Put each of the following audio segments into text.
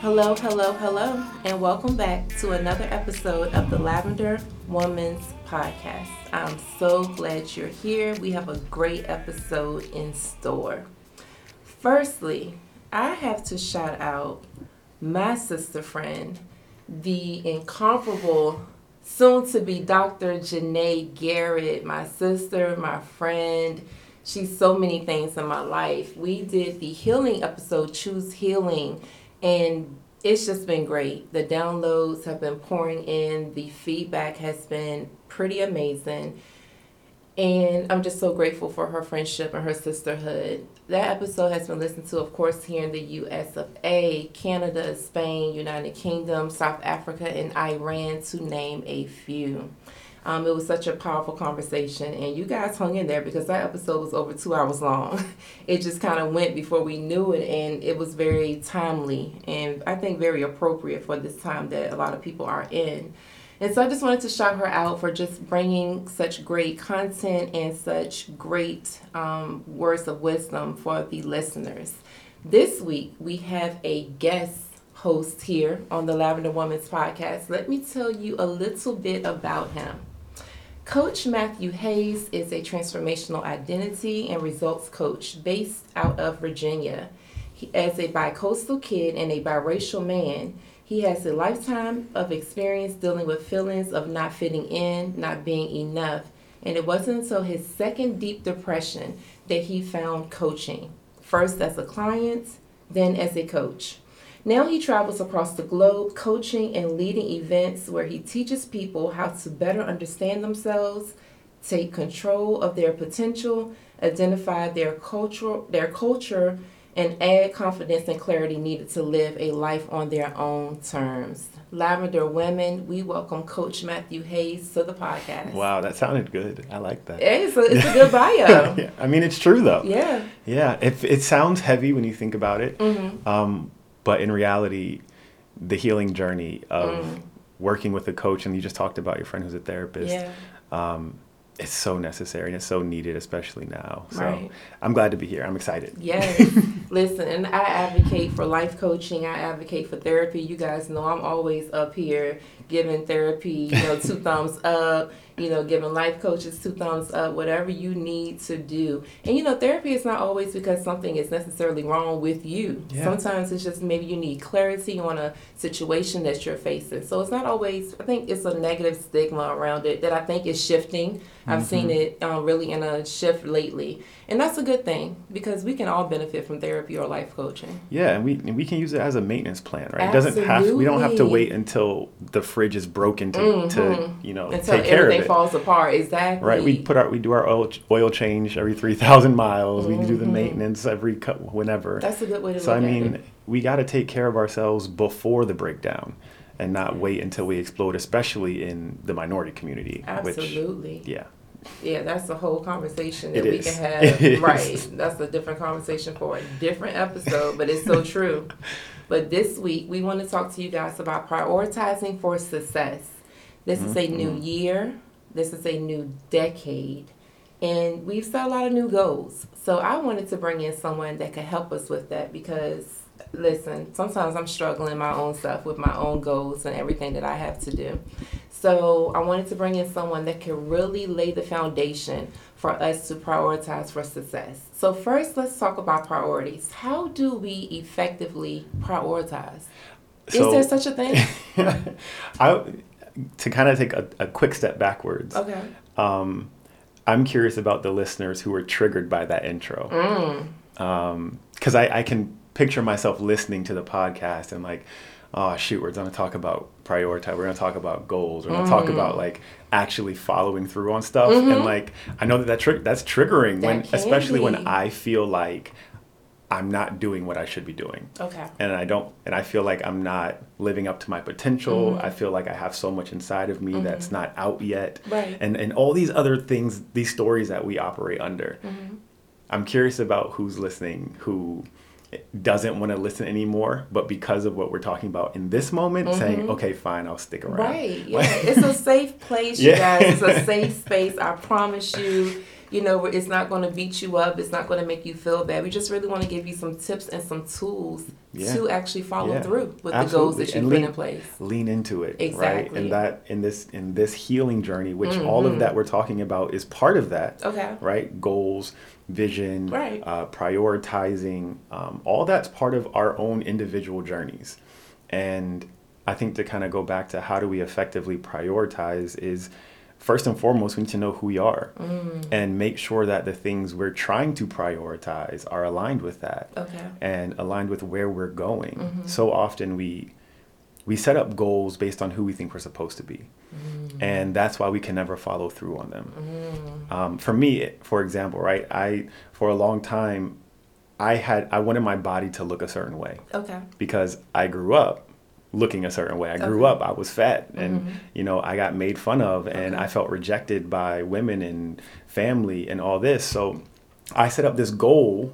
Hello, hello, hello, and welcome back to another episode of the Lavender Woman's Podcast. I'm so glad you're here. We have a great episode in store. Firstly, I have to shout out my sister friend, the incomparable soon to be Dr. Janae Garrett, my sister, my friend. She's so many things in my life. We did the healing episode, Choose Healing, and it's just been great. The downloads have been pouring in, the feedback has been pretty amazing. And I'm just so grateful for her friendship and her sisterhood. That episode has been listened to, of course, here in the US of A, Canada, Spain, United Kingdom, South Africa, and Iran, to name a few. Um, it was such a powerful conversation, and you guys hung in there because that episode was over two hours long. it just kind of went before we knew it, and it was very timely and I think very appropriate for this time that a lot of people are in. And so I just wanted to shout her out for just bringing such great content and such great um, words of wisdom for the listeners. This week, we have a guest host here on the Lavender Woman's podcast. Let me tell you a little bit about him. Coach Matthew Hayes is a transformational identity and results coach based out of Virginia. He, as a bicoastal kid and a biracial man, he has a lifetime of experience dealing with feelings of not fitting in, not being enough, and it wasn't until his second deep depression that he found coaching, first as a client, then as a coach. Now he travels across the globe coaching and leading events where he teaches people how to better understand themselves, take control of their potential, identify their culture, their culture and add confidence and clarity needed to live a life on their own terms. Lavender Women, we welcome Coach Matthew Hayes to the podcast. Wow, that sounded good. I like that. It's a, it's a good bio. yeah, I mean, it's true though. Yeah. Yeah, it, it sounds heavy when you think about it, mm-hmm. um, but in reality, the healing journey of mm. working with a coach, and you just talked about your friend who's a therapist. Yeah. Um, it's so necessary and it's so needed, especially now. So right. I'm glad to be here. I'm excited. Yes. Listen, and I advocate for life coaching. I advocate for therapy. You guys know I'm always up here giving therapy, you know, two thumbs up you know, giving life coaches two thumbs up, whatever you need to do. And you know, therapy is not always because something is necessarily wrong with you. Yeah. Sometimes it's just maybe you need clarity on a situation that you're facing. So it's not always, I think it's a negative stigma around it that I think is shifting. I've mm-hmm. seen it um, really in a shift lately. And that's a good thing because we can all benefit from therapy or life coaching. Yeah, and we and we can use it as a maintenance plan, right? Absolutely. It doesn't have we don't have to wait until the fridge is broken to, mm-hmm. to you know until take care of it. falls apart. Exactly. Right. We put our we do our oil oil change every three thousand miles. Mm-hmm. We do the mm-hmm. maintenance every whenever. That's a good way to. Look at it. So I mean, it. we got to take care of ourselves before the breakdown and not wait until we explode, especially in the minority community. Absolutely. Which, yeah. Yeah, that's a whole conversation that it we is. can have. right. That's a different conversation for a different episode, but it's so true. But this week, we want to talk to you guys about prioritizing for success. This mm-hmm. is a new mm-hmm. year, this is a new decade, and we've set a lot of new goals. So I wanted to bring in someone that could help us with that because listen, sometimes I'm struggling my own stuff with my own goals and everything that I have to do. So I wanted to bring in someone that can really lay the foundation for us to prioritize for success. So first, let's talk about priorities. How do we effectively prioritize? So, Is there such a thing? I, to kind of take a, a quick step backwards. Okay. Um, I'm curious about the listeners who were triggered by that intro. Because mm. um, I, I can picture myself listening to the podcast and like, oh shoot, we're gonna talk about prioritize. We're gonna talk about goals. We're gonna mm talk about like actually following through on stuff. Mm-hmm. And like, I know that that tri- that's triggering that when, especially be. when I feel like I'm not doing what I should be doing. Okay. And I don't, and I feel like I'm not living up to my potential. Mm-hmm. I feel like I have so much inside of me mm-hmm. that's not out yet. Right. And and all these other things, these stories that we operate under. Mm-hmm. I'm curious about who's listening, who doesn't want to listen anymore, but because of what we're talking about in this moment, mm-hmm. saying, okay, fine, I'll stick around. Right. Yeah. it's a safe place, you yeah. guys. It's a safe space. I promise you. You know, it's not going to beat you up. It's not going to make you feel bad. We just really want to give you some tips and some tools Yeah. to actually follow Yeah. through with the goals that you've And put lean- in place. lean into it right Exactly. and that in this in this healing journey which all of that we're talking about is part of that Okay. right goals vision Right. uh, prioritizing um, all that's part of our own individual journeys and i think to kind of go back to how do we effectively prioritize is first and foremost we need to know who we are Mm. and make sure that the things we're trying to prioritize are aligned with that Okay. and aligned with where we're going. Mm-hmm. So often we we set up goals based on who we think we're supposed to be, Mm. and that's why we can never follow through on them. Um, for me, for example, right, I for a long time, I had I wanted my body to look a certain way Okay. because I grew up looking a certain way. I grew Okay. up, I was fat and Mhm. you know, I got made fun of and Okay. I felt rejected by women and family and all this. So I set up this goal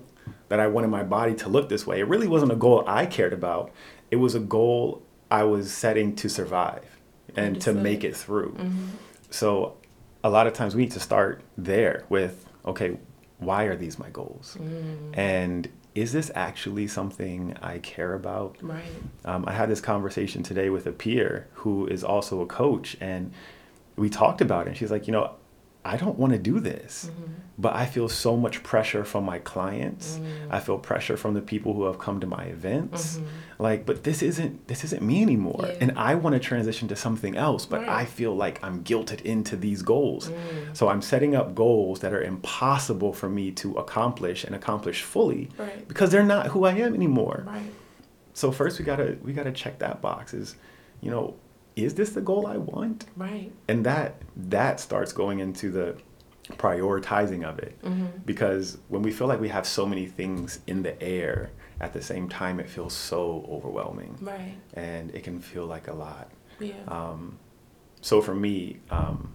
that I wanted my body to look this way. It really wasn't a goal I cared about. It was a goal I was setting to survive and to make it through. Mm-hmm. So a lot of times we need to start there with okay, why are these my goals? Mm. And is this actually something I care about? Right. Um, I had this conversation today with a peer who is also a coach, and we talked about it. And she's like, you know, I don't want to do this, Mm-hmm. but I feel so much pressure from my clients. Mm. I feel pressure from the people who have come to my events. Mhm. Like, but this isn't this isn't me anymore, Yeah. and I want to transition to something else. But Right. I feel like I'm guilted into these goals. Mm. So I'm setting up goals that are impossible for me to accomplish and accomplish fully Right. because they're not who I am anymore. Right. So first we gotta we gotta check that box. Is you know, is this the goal I want? Right. And that that starts going into the prioritizing of it. Mm-hmm. Because when we feel like we have so many things in the air at the same time, it feels so overwhelming, Right. and it can feel like a lot. Yeah. Um, so for me, um,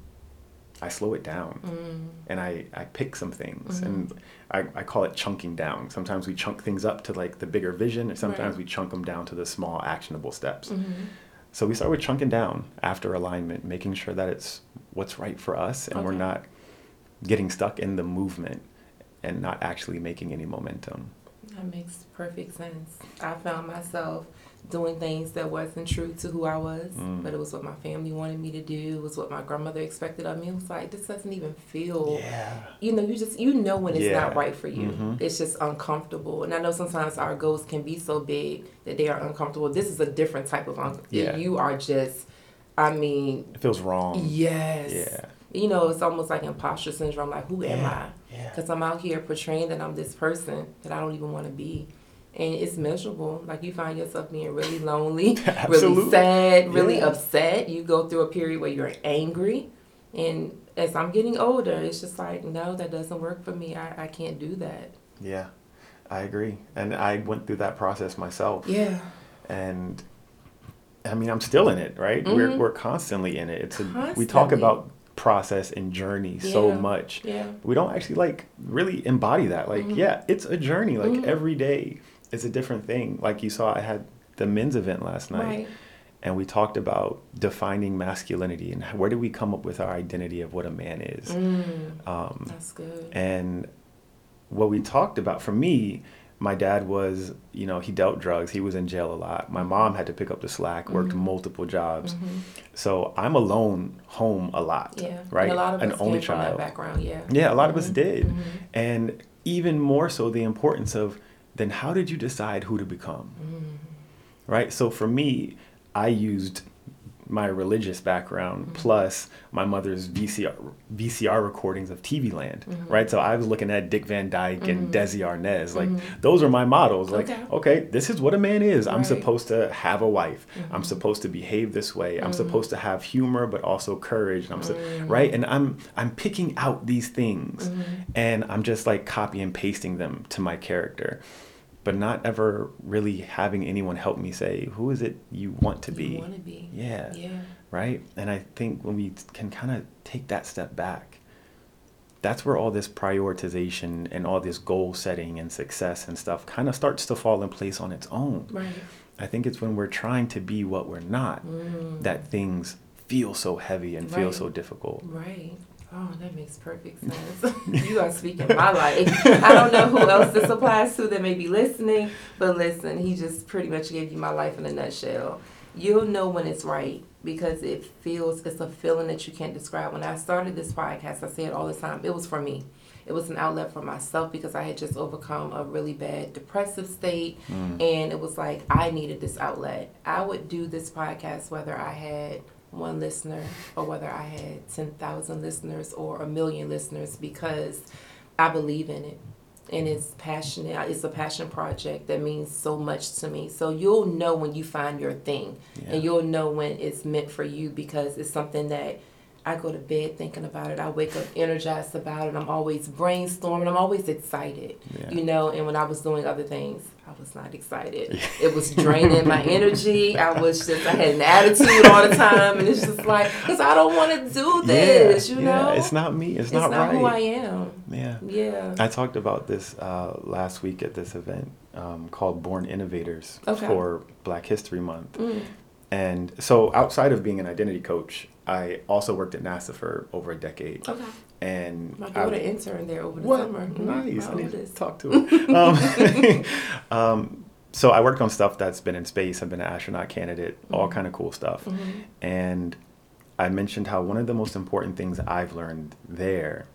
I slow it down mm. and I, I pick some things Mhm. and I, I call it chunking down. Sometimes we chunk things up to like the bigger vision and sometimes Right. we chunk them down to the small actionable steps. Mm-hmm. So we start with chunking down after alignment, making sure that it's what's right for us and we're not getting stuck in the movement and not actually making any momentum. That makes perfect sense. I found myself doing things that wasn't true to who I was, Mm. but it was what my family wanted me to do. It was what my grandmother expected of me. It was like this doesn't even feel. Yeah. You know, you just you know when it's not right for you. Mhm. It's just uncomfortable, and I know sometimes our goals can be so big that they are uncomfortable. This is a different type of un- Yeah. You are just, I mean, It feels wrong. yes. Yeah. You know, it's almost like imposter syndrome. Like, who am I? Yeah. Yeah. Because I'm out here portraying that I'm this person that I don't even want to be. And it's miserable. Like you find yourself being really lonely, really sad, really Yeah. upset. You go through a period where you're angry. And as I'm getting older, it's just like, no, that doesn't work for me. I, I can't do that. Yeah. I agree. And I went through that process myself. Yeah. and I mean, I'm still in it, right? We're Mhm. we're constantly in it. It's a, we talk about process and journey so much. Yeah. We don't actually like really embody that. Like, Mhm. yeah, it's a journey. Like Mhm. every day is a different thing. Like you saw, I had the men's event last night, Right. and we talked about defining masculinity and where do we come up with our identity of what a man is. Mm, Um, that's good. and what we talked about for me, my dad was, you know, he dealt drugs. He was in jail a lot. My mom had to pick up the slack, worked Mhm. multiple jobs. Mhm. So I'm alone home a lot. Yeah. Right? And a lot of An us only came from that child. background. Yeah. Yeah, a lot of us Mhm. did. Mhm. And even more so, the importance of then how did you decide who to become? Mm. Right? So for me, I used my religious background Mhm. plus my mother's VCR VCR recordings of TV Land, Mhm. right? So I was looking at Dick Van Dyke and Mhm. Desi Arnaz, like Mhm. those are my models. Like, Okay. okay, this is what a man is. I'm supposed to have a wife. I'm Mhm. supposed to behave this way. I'm supposed to have humor, but also courage. And I'm so, right, and I'm I'm picking out these things, and I'm just like copy and pasting them to my character, but not ever really having anyone help me say, who is it you want to You be? want to be. Yeah Yeah. right? And I think when we can kind of take that step back, that's where all this prioritization and all this goal setting and success and stuff kind of starts to fall in place on its own. Right. I think it's when we're trying to be what we're not Mm. that things feel so heavy and feel so difficult. Right. Oh, that makes perfect sense. you are speaking my life. I don't know who else this applies to that may be listening, but listen, he just pretty much gave you my life in a nutshell. You'll know when it's right because it feels, it's a feeling that you can't describe. When I started this podcast, I say it all the time, it was for me. It was an outlet for myself because I had just overcome a really bad depressive state. Mm. And it was like, I needed this outlet. I would do this podcast whether I had one listener or whether I had 10,000 listeners or a million listeners because I believe in it and it's passionate. It's a passion project that means so much to me. So you'll know when you find your thing yeah. and you'll know when it's meant for you because it's something that I go to bed thinking about it. I wake up energized about it. I'm always brainstorming. I'm always excited, yeah. you know. And when I was doing other things, I was not excited. it was draining my energy. I was just, I had an attitude all the time. And it's just like, because I don't want to do this, yeah, you know? It's not me. It's, it's not, not right. who I am. Yeah. Yeah. I talked about this uh, last week at this event um, called Born Innovators okay. for Black History Month. Mm. And so, outside of being an identity coach, I also worked at NASA for over a decade. Okay. And my daughter I, interned there over the what? summer. Nice. I need to talk to her. um, um, so I worked on stuff that's been in space. I've been an astronaut candidate, mm-hmm. all kind of cool stuff. Mm-hmm. And I mentioned how one of the most important things I've learned there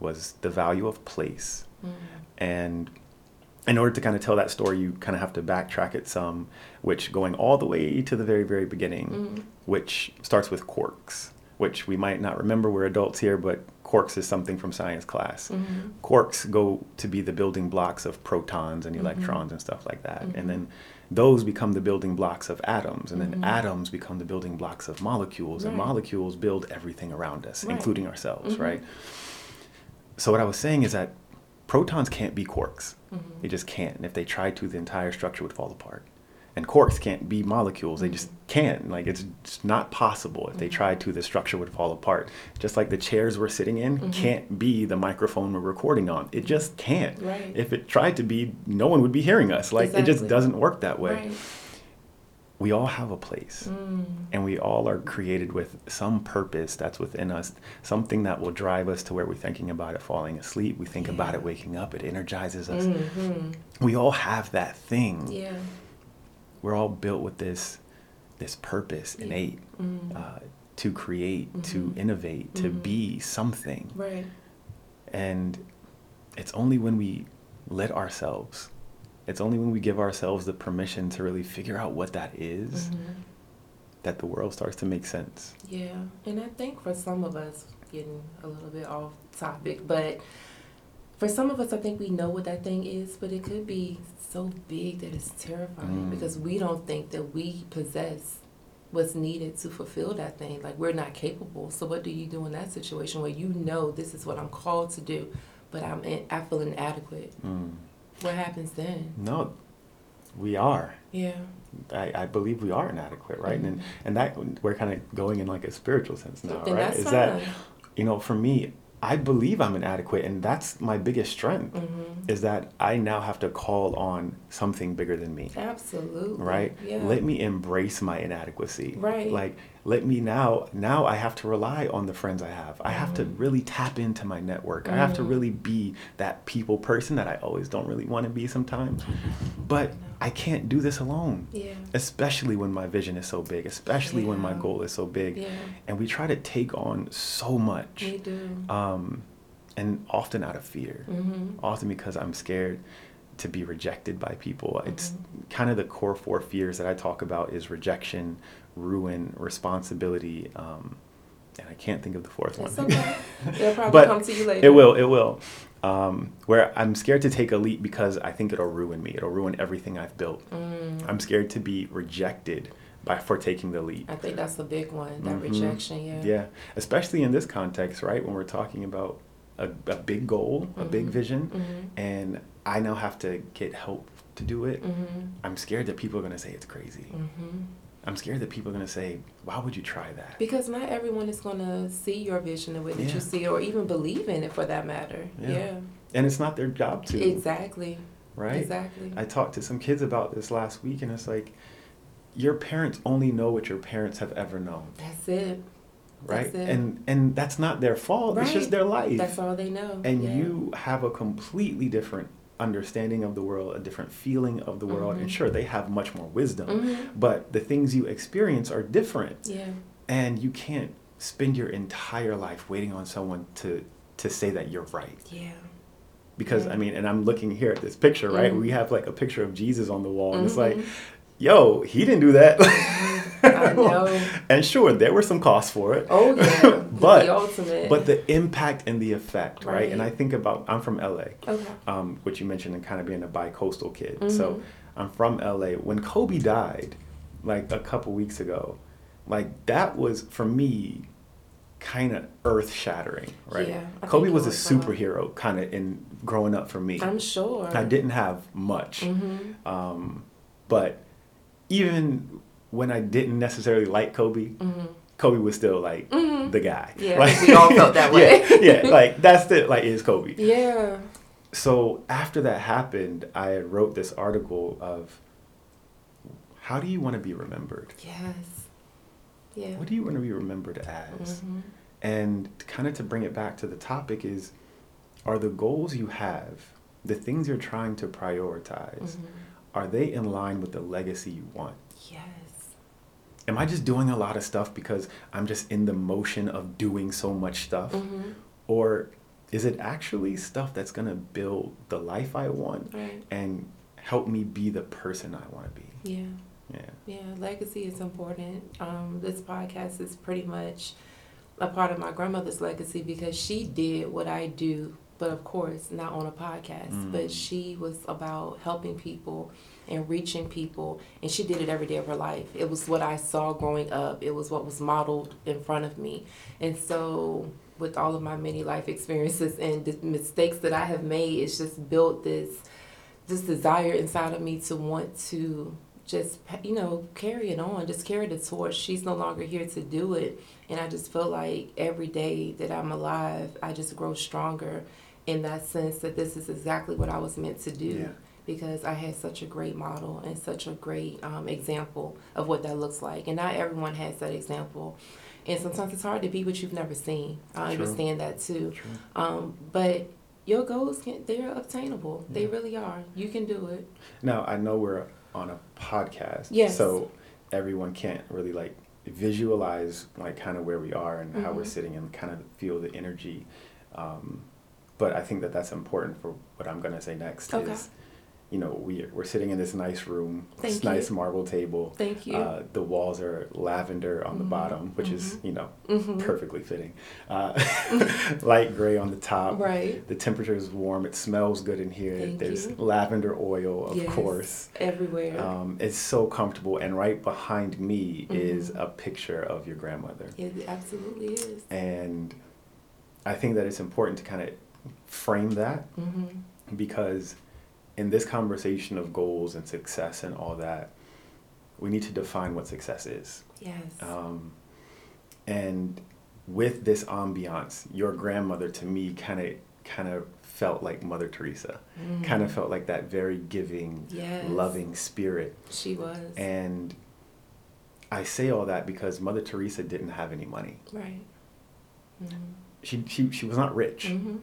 was the value of place. Mm-hmm. And in order to kind of tell that story, you kind of have to backtrack it some, which going all the way to the very, very beginning, mm-hmm. which starts with quarks, which we might not remember. We're adults here, but quarks is something from science class. Mm-hmm. Quarks go to be the building blocks of protons and mm-hmm. electrons mm-hmm. and stuff like that. And mm-hmm. then those become the building blocks of atoms. And then mm-hmm. atoms become the building blocks of molecules. Right. And molecules build everything around us, right. including ourselves, right? So, what I was saying is that protons can't be quarks. Mm-hmm. They just can't. And if they tried to, the entire structure would fall apart. And quarks can't be molecules. They just can't. Like it's just not possible. If they mm-hmm. tried to, the structure would fall apart. Just like the chairs we're sitting in mm-hmm. can't be the microphone we're recording on. It just can't. Right. If it tried to be, no one would be hearing us. Like exactly. it just doesn't work that way. Right we all have a place mm. and we all are created with some purpose that's within us something that will drive us to where we're thinking about it falling asleep we think yeah. about it waking up it energizes us mm-hmm. we all have that thing yeah we're all built with this this purpose yeah. innate mm. uh, to create mm-hmm. to innovate to mm-hmm. be something right and it's only when we let ourselves it's only when we give ourselves the permission to really figure out what that is, mm-hmm. that the world starts to make sense. Yeah, and I think for some of us, getting a little bit off topic, but for some of us, I think we know what that thing is, but it could be so big that it's terrifying Mm. because we don't think that we possess what's needed to fulfill that thing. Like we're not capable. So what do you do in that situation where you know this is what I'm called to do, but I'm in, I feel inadequate? Mm. What happens then? No, we are. Yeah. I, I believe we are inadequate, right? Mm-hmm. And and that we're kind of going in like a spiritual sense now, right? Is fine. that you know, for me, I believe I'm inadequate, and that's my biggest strength. Mm-hmm. Is that I now have to call on something bigger than me. Absolutely. Right. Yeah. Let me embrace my inadequacy. Right. Like let me now. Now I have to rely on the friends I have. I have to Mhm. really tap into my network. I have to Mhm. really be that people person that I always don't really want to be sometimes. But I can't do this alone. Yeah. Especially when my vision is so big. Especially when my goal is so big. Yeah. And we try to take on so much. We do. Um, and often out of fear Mm-hmm. often because I'm scared to be rejected by people. It's Mm-hmm. kind of the core four fears that I talk about is rejection, ruin, responsibility, um, and I can't think of the fourth That's one. okay. It'll probably But come to you later. It will, it will. Um, where I'm scared to take a leap because I think it'll ruin me. It'll ruin everything I've built. Mm. I'm scared to be rejected by for taking the leap. I think that's the big one, that Mhm. rejection, yeah. Yeah, especially in this context, right? When we're talking about a, a big goal, a big Mhm. vision, Mhm. and I now have to get help to do it. Mhm. I'm scared that people are going to say it's crazy. I'm scared that people are going to say, why would you try that? Because not everyone is going to see your vision the way that Yeah. you see it or even believe in it for that matter. Yeah. Yeah. And it's not their job to, Exactly. right? Exactly. I talked to some kids about this last week, and it's like, your parents only know what your parents have ever known. That's it. right? That's it. And and that's not their fault. It's just their life. That's all they know. and Yeah. you have a completely different understanding of the world, a different feeling of the world. And Mhm. sure, they have much more wisdom, Mhm. but the things you experience are different. Yeah. And you can't spend your entire life waiting on someone to to say that you're right. Yeah. Because Yeah. I mean, and I'm looking here at this picture, right? Mhm. We have like a picture of Jesus on the wall, and it's like, Mhm. Yo, he didn't do that. I know. and sure, there were some costs for it. Oh yeah. But- the ultimate. But the impact and the effect, right? And I think about, I'm from LA, okay. um, which you mentioned, and kind of being a bi-coastal kid. Mhm. So I'm from LA. When Kobe died, like a couple weeks ago, like that was for me kind of earth shattering, right? Yeah, I Kobe was a superhero kind of in growing up for me. I'm sure. I didn't have much. Mm-hmm. Um, but even when I didn't necessarily like Kobe, Mhm. Kobe was still like Mhm. the guy. Yeah, think we all felt that way. yeah, yeah, like that's the like is Kobe. Yeah. So after that happened, I wrote this article of how do you want to be remembered? Yes. Yeah. What do you want to be remembered as? Mhm. And kind of to bring it back to the topic is are the goals you have, the things you're trying to prioritize, Mhm. Are they in line with the legacy you want? Yes. Am I just doing a lot of stuff because I'm just in the motion of doing so much stuff? Mhm. Or is it actually stuff that's going to build the life I want Right. and help me be the person I want to be? Yeah. Yeah. Yeah, legacy is important. Um, this podcast is pretty much a part of my grandmother's legacy because she did what I do, but of course not on a podcast. Mm. But she was about helping people and reaching people, and she did it every day of her life. It was what I saw growing up. It was what was modeled in front of me, and so with all of my many life experiences and the mistakes that I have made, it's just built this this desire inside of me to want to just you know carry it on just carry the torch. She's no longer here to do it. And i just feel like every day that i'm alive i just grow stronger in that sense that this is exactly what i was meant to do Yeah. because i had such a great model and such a great um, example of what that looks like. And not everyone has that example. And sometimes it's hard to be what you've never seen. I True. understand that too. Um, but your goals can they're obtainable. They really are. You can do it. Now, I know we're on a podcast. Yes. So everyone can't really like visualize like kind of where we are and how we're Mhm. sitting and kind of feel the energy. Um, but I think that that's important for what I'm going to say next Okay. is, you know, we, we're sitting in this nice room, this you. nice marble table. thank you Uh, the walls are lavender on the Mhm, bottom, which is, mhm. you know, Mhm. perfectly fitting. Uh, light gray on the top. right The temperature is warm. It smells good in here. Thank There's you. lavender oil, of Yes, course. everywhere Um, it's so comfortable. And right behind me is Mhm. a picture of your grandmother. it absolutely is And I think that it's important to kind of frame that hmm because in this conversation of goals and success and all that, we need to define what success is. yes Um, and with this ambiance, your grandmother to me kind of kind of felt like Mother Teresa. Mhm. Kind of felt like that very giving, yes loving spirit. she was And I say all that because Mother Teresa didn't have any money. right hmm She she, she was not rich, hmm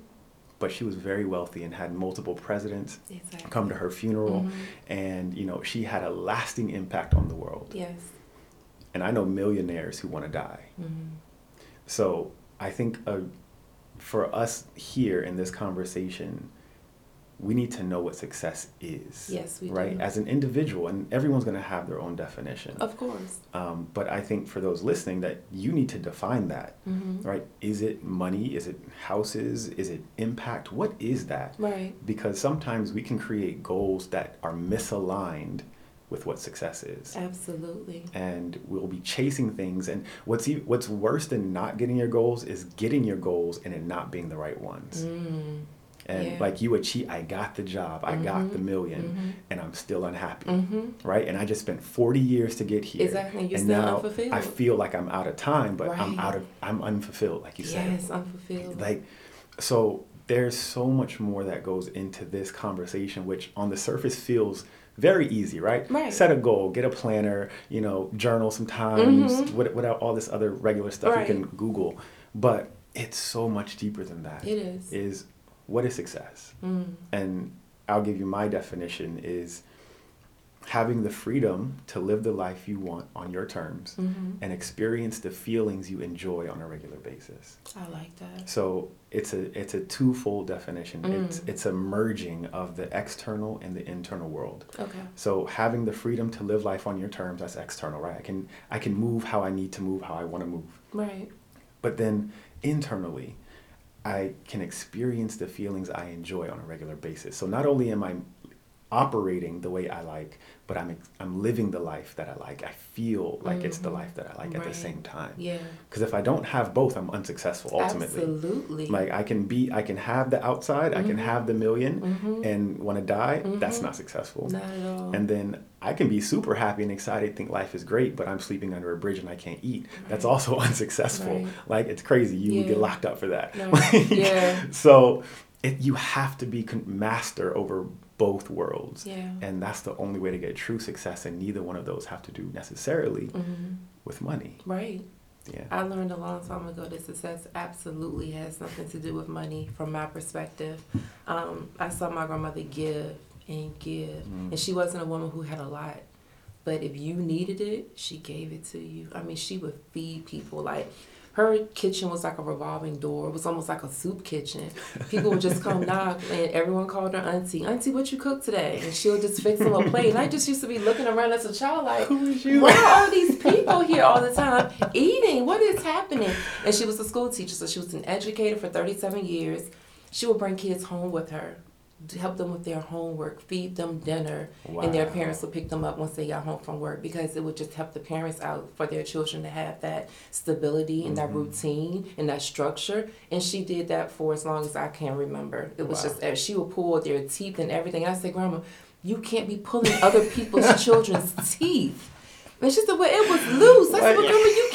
but she was very wealthy and had multiple presidents exactly come to her funeral Mhm. and you know, she had a lasting impact on the world. yes And I know millionaires who want to die. hmm So I think uh, for us here in this conversation, we need to know what success is. Yes, we right? do. As an individual, and everyone's going to have their own definition. of course Um, but I think for those listening, that you need to define that. hmm Right? Is it money? Is it houses? Is it impact? What is that? right Because sometimes we can create goals that are misaligned with what success is absolutely and we'll be chasing things and what's what's worse than not getting your goals is getting your goals and it not being the right ones mm. And yeah. like you achieve i got the job i got the Mhm, 1000000 mhm. and i'm still unhappy hmm right and i just spent 40 years to get here Exactly, you're and still now unfulfilled. i feel like i'm out of time but i'm out of i'm unfulfilled like you said yes unfulfilled like so there's so much more that goes into this conversation which on the surface feels very easy, right? Right. Set a goal, get a planner, you know, journal sometimes, mm-hmm. what, what all this other regular stuff Right. you can Google. But it's so much deeper than that. It is. Is what is success? Mm. And I'll give you my definition is having the freedom to live the life you want on your terms hmm and experience the feelings you enjoy on a regular basis. I like that. So it's a it's a twofold definition. It's Mm. it's a merging of the external and the internal world. Okay. So having the freedom to live life on your terms, that's external, right? I can I can move how I need to move, how I want to move. Right. But then internally, I can experience the feelings I enjoy on a regular basis. So not only am I operating the way I like, but I'm I'm living the life that I like. I feel like it's the Mhm. life that I like at the same time. Yeah. Because if I don't have both, I'm unsuccessful ultimately. Absolutely. Like I can be, I can have the outside, I can Mhm. have the 1000000 Mhm. and want to die. That's Mhm. not successful. Not at all. And then I can be super happy and excited, think life is great, but I'm sleeping under a bridge and I can't eat. That's also unsuccessful. Right. Like it's crazy. You would get locked up for that. Right. Yeah. So it, you have to be master over both worlds. Yeah. And that's the only way to get true success. And neither one of those have to do necessarily hmm with money. Right. Yeah. I learned a long time ago that success absolutely has something to do with money from my perspective. Um, I saw my grandmother give and give, Mm. and she wasn't a woman who had a lot. But if you needed it, she gave it to you. I mean, she would feed people. Like, her kitchen was like a revolving door. It was almost like a soup kitchen. People would just come knock, and everyone called her auntie. Auntie, what you cook today? And she'll just fix them a plate. And I just used to be looking around as a child like, Who is you? why are all these people here all the time eating? What is happening? And she was a school teacher, so she was an educator for 37 years. She would bring kids home with her, help them with their homework, feed them dinner, and their parents would pick them up once they got home from work because it would just help the parents out for their children to have that stability and that Mhm. routine and that structure. And she did that for as long as I can remember. It was Wow. just she would pull their teeth and everything. I said, Grandma, you can't be pulling other people's children's teeth. And she said, Well, it was loose. I said, Well, Grandma, you can't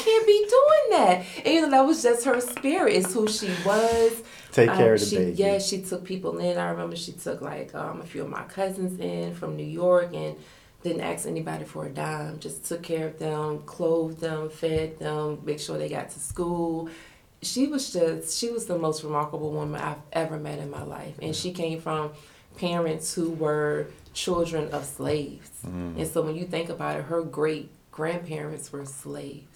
be doing that. And you know, that was just her spirit, it's who she was. Take care Um, of the she, baby. Yeah, she took people in. I remember she took like um, a few of my cousins in from New York and didn't ask anybody for a dime. Just took care of them, clothed them, fed them, make sure they got to school. She was just she was the most remarkable woman I've ever met in my life, and she came from parents who were children of slaves. Mm. And so when you think about it, her great grandparents were slaves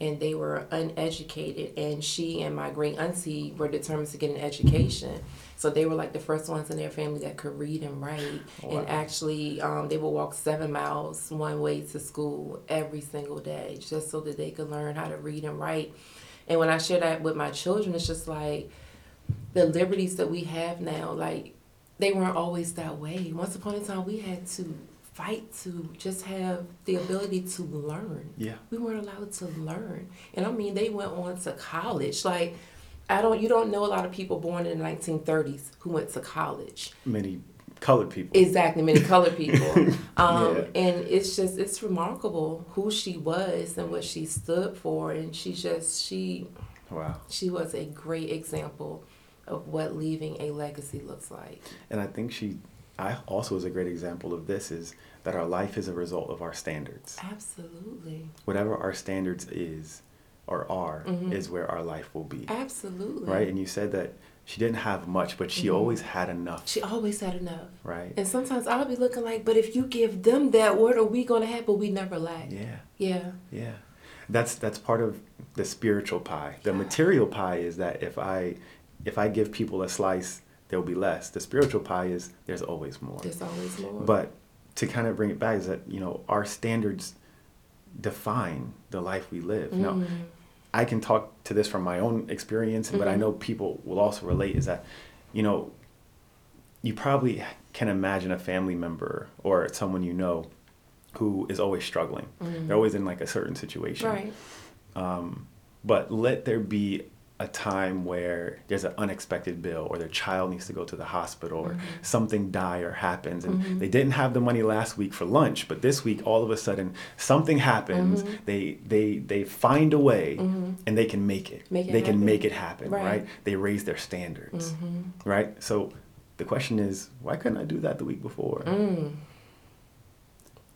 and they were uneducated and she and my great auntie were determined to get an education. So they were like the first ones in their family that could read and write. Wow. and actually um, they would walk seven miles one way to school every single day just so that they could learn how to read and write. And when i share that with my children it's just like the liberties that we have now like they weren't always that way. Once upon a time we had to fight to just have the ability to learn Yeah. we weren't allowed to learn. And I mean, they went on to college. Like, I don't, you don't know a lot of people born in the 1930s who went to college. Many colored people. Exactly, many colored people. Um, Yeah. And it's just, it's remarkable who she was and what she stood for. And she just, she, wow. she was a great example of what leaving a legacy looks like. And I think she, I also is a great example of this is that our life is a result of our standards. Absolutely. Whatever our standards is or are Mhm. is where our life will be. Absolutely. Right? And you said that she didn't have much, but she Mhm. always had enough. She always had enough. Right? And sometimes I'll be looking like, but if you give them that, what are we going to have? But we never lack. Yeah. Yeah. Yeah. That's that's part of the spiritual pie. The material pie is that if I if I give people a slice, there'll be less. The spiritual pie is there's always more. There's always more. But to kind of bring it back is that, you know, our standards define the life we live. Now, Mm. I can talk to this from my own experience, but I Mhm. know people will also relate is that, you know, you probably can imagine a family member or someone you know who is always struggling. Mhm. They're always in like a certain situation. Right. Um, but let there be a time where there's an unexpected bill or their child needs to go to the hospital or Mhm. something dire happens and Mhm. they didn't have the money last week for lunch but this week all of a sudden something happens Mhm. they they they find a way Mhm. and they can make it Make it they can happen. make it happen right. Right. they raise their standards Mhm. right so the question is why couldn't i do that the week before Mm.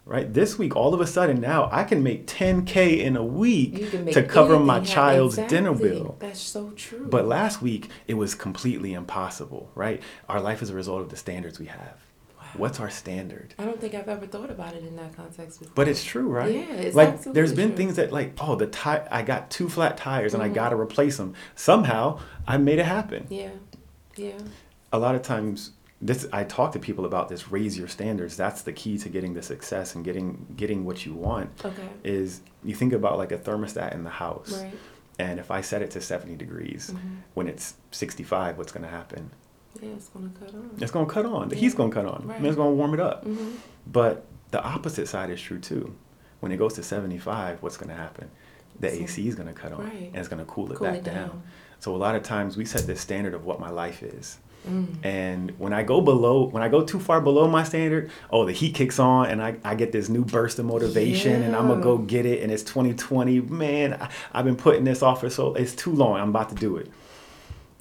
Right? This week, all of a sudden now I can make 10K in a week You can make to cover my child's dinner bill. That's so true. But last week, it was completely impossible, right? Our life is a result of the standards we have. Wow. What's our standard? I don't think I've ever thought about it in that context before. But it's true, right? Yeah, it's like there's been true. things that like, oh, the tire I got two flat tires and I Mhm. got to replace them. Somehow, I made it happen. yeah, yeah, A lot of times this I talk to people about this raise your standards. That's the key to getting the success and getting getting what you want. okay, Is you think about like a thermostat in the house. right. And if I set it to 70 degrees, Mhm. when it's 65, what's going to happen? Yeah, it's gonna cut on. It's going to cut on. The Yeah. heat's going to cut on. Right. And it's going to warm it up. hmm But the opposite side is true too. When it goes to 75, what's going to happen? The So- AC is going to cut on Right. and it's going to cool it Cool back it down. down. So a lot of times we set this standard of what my life is. Mm. And when I go below, when I go too far below my standard, oh, the heat kicks on and I, I get this new burst of motivation and I'm going to go get it. And it's 2020. Man, I, I've been putting this off for so, it's too long. I'm about to do it.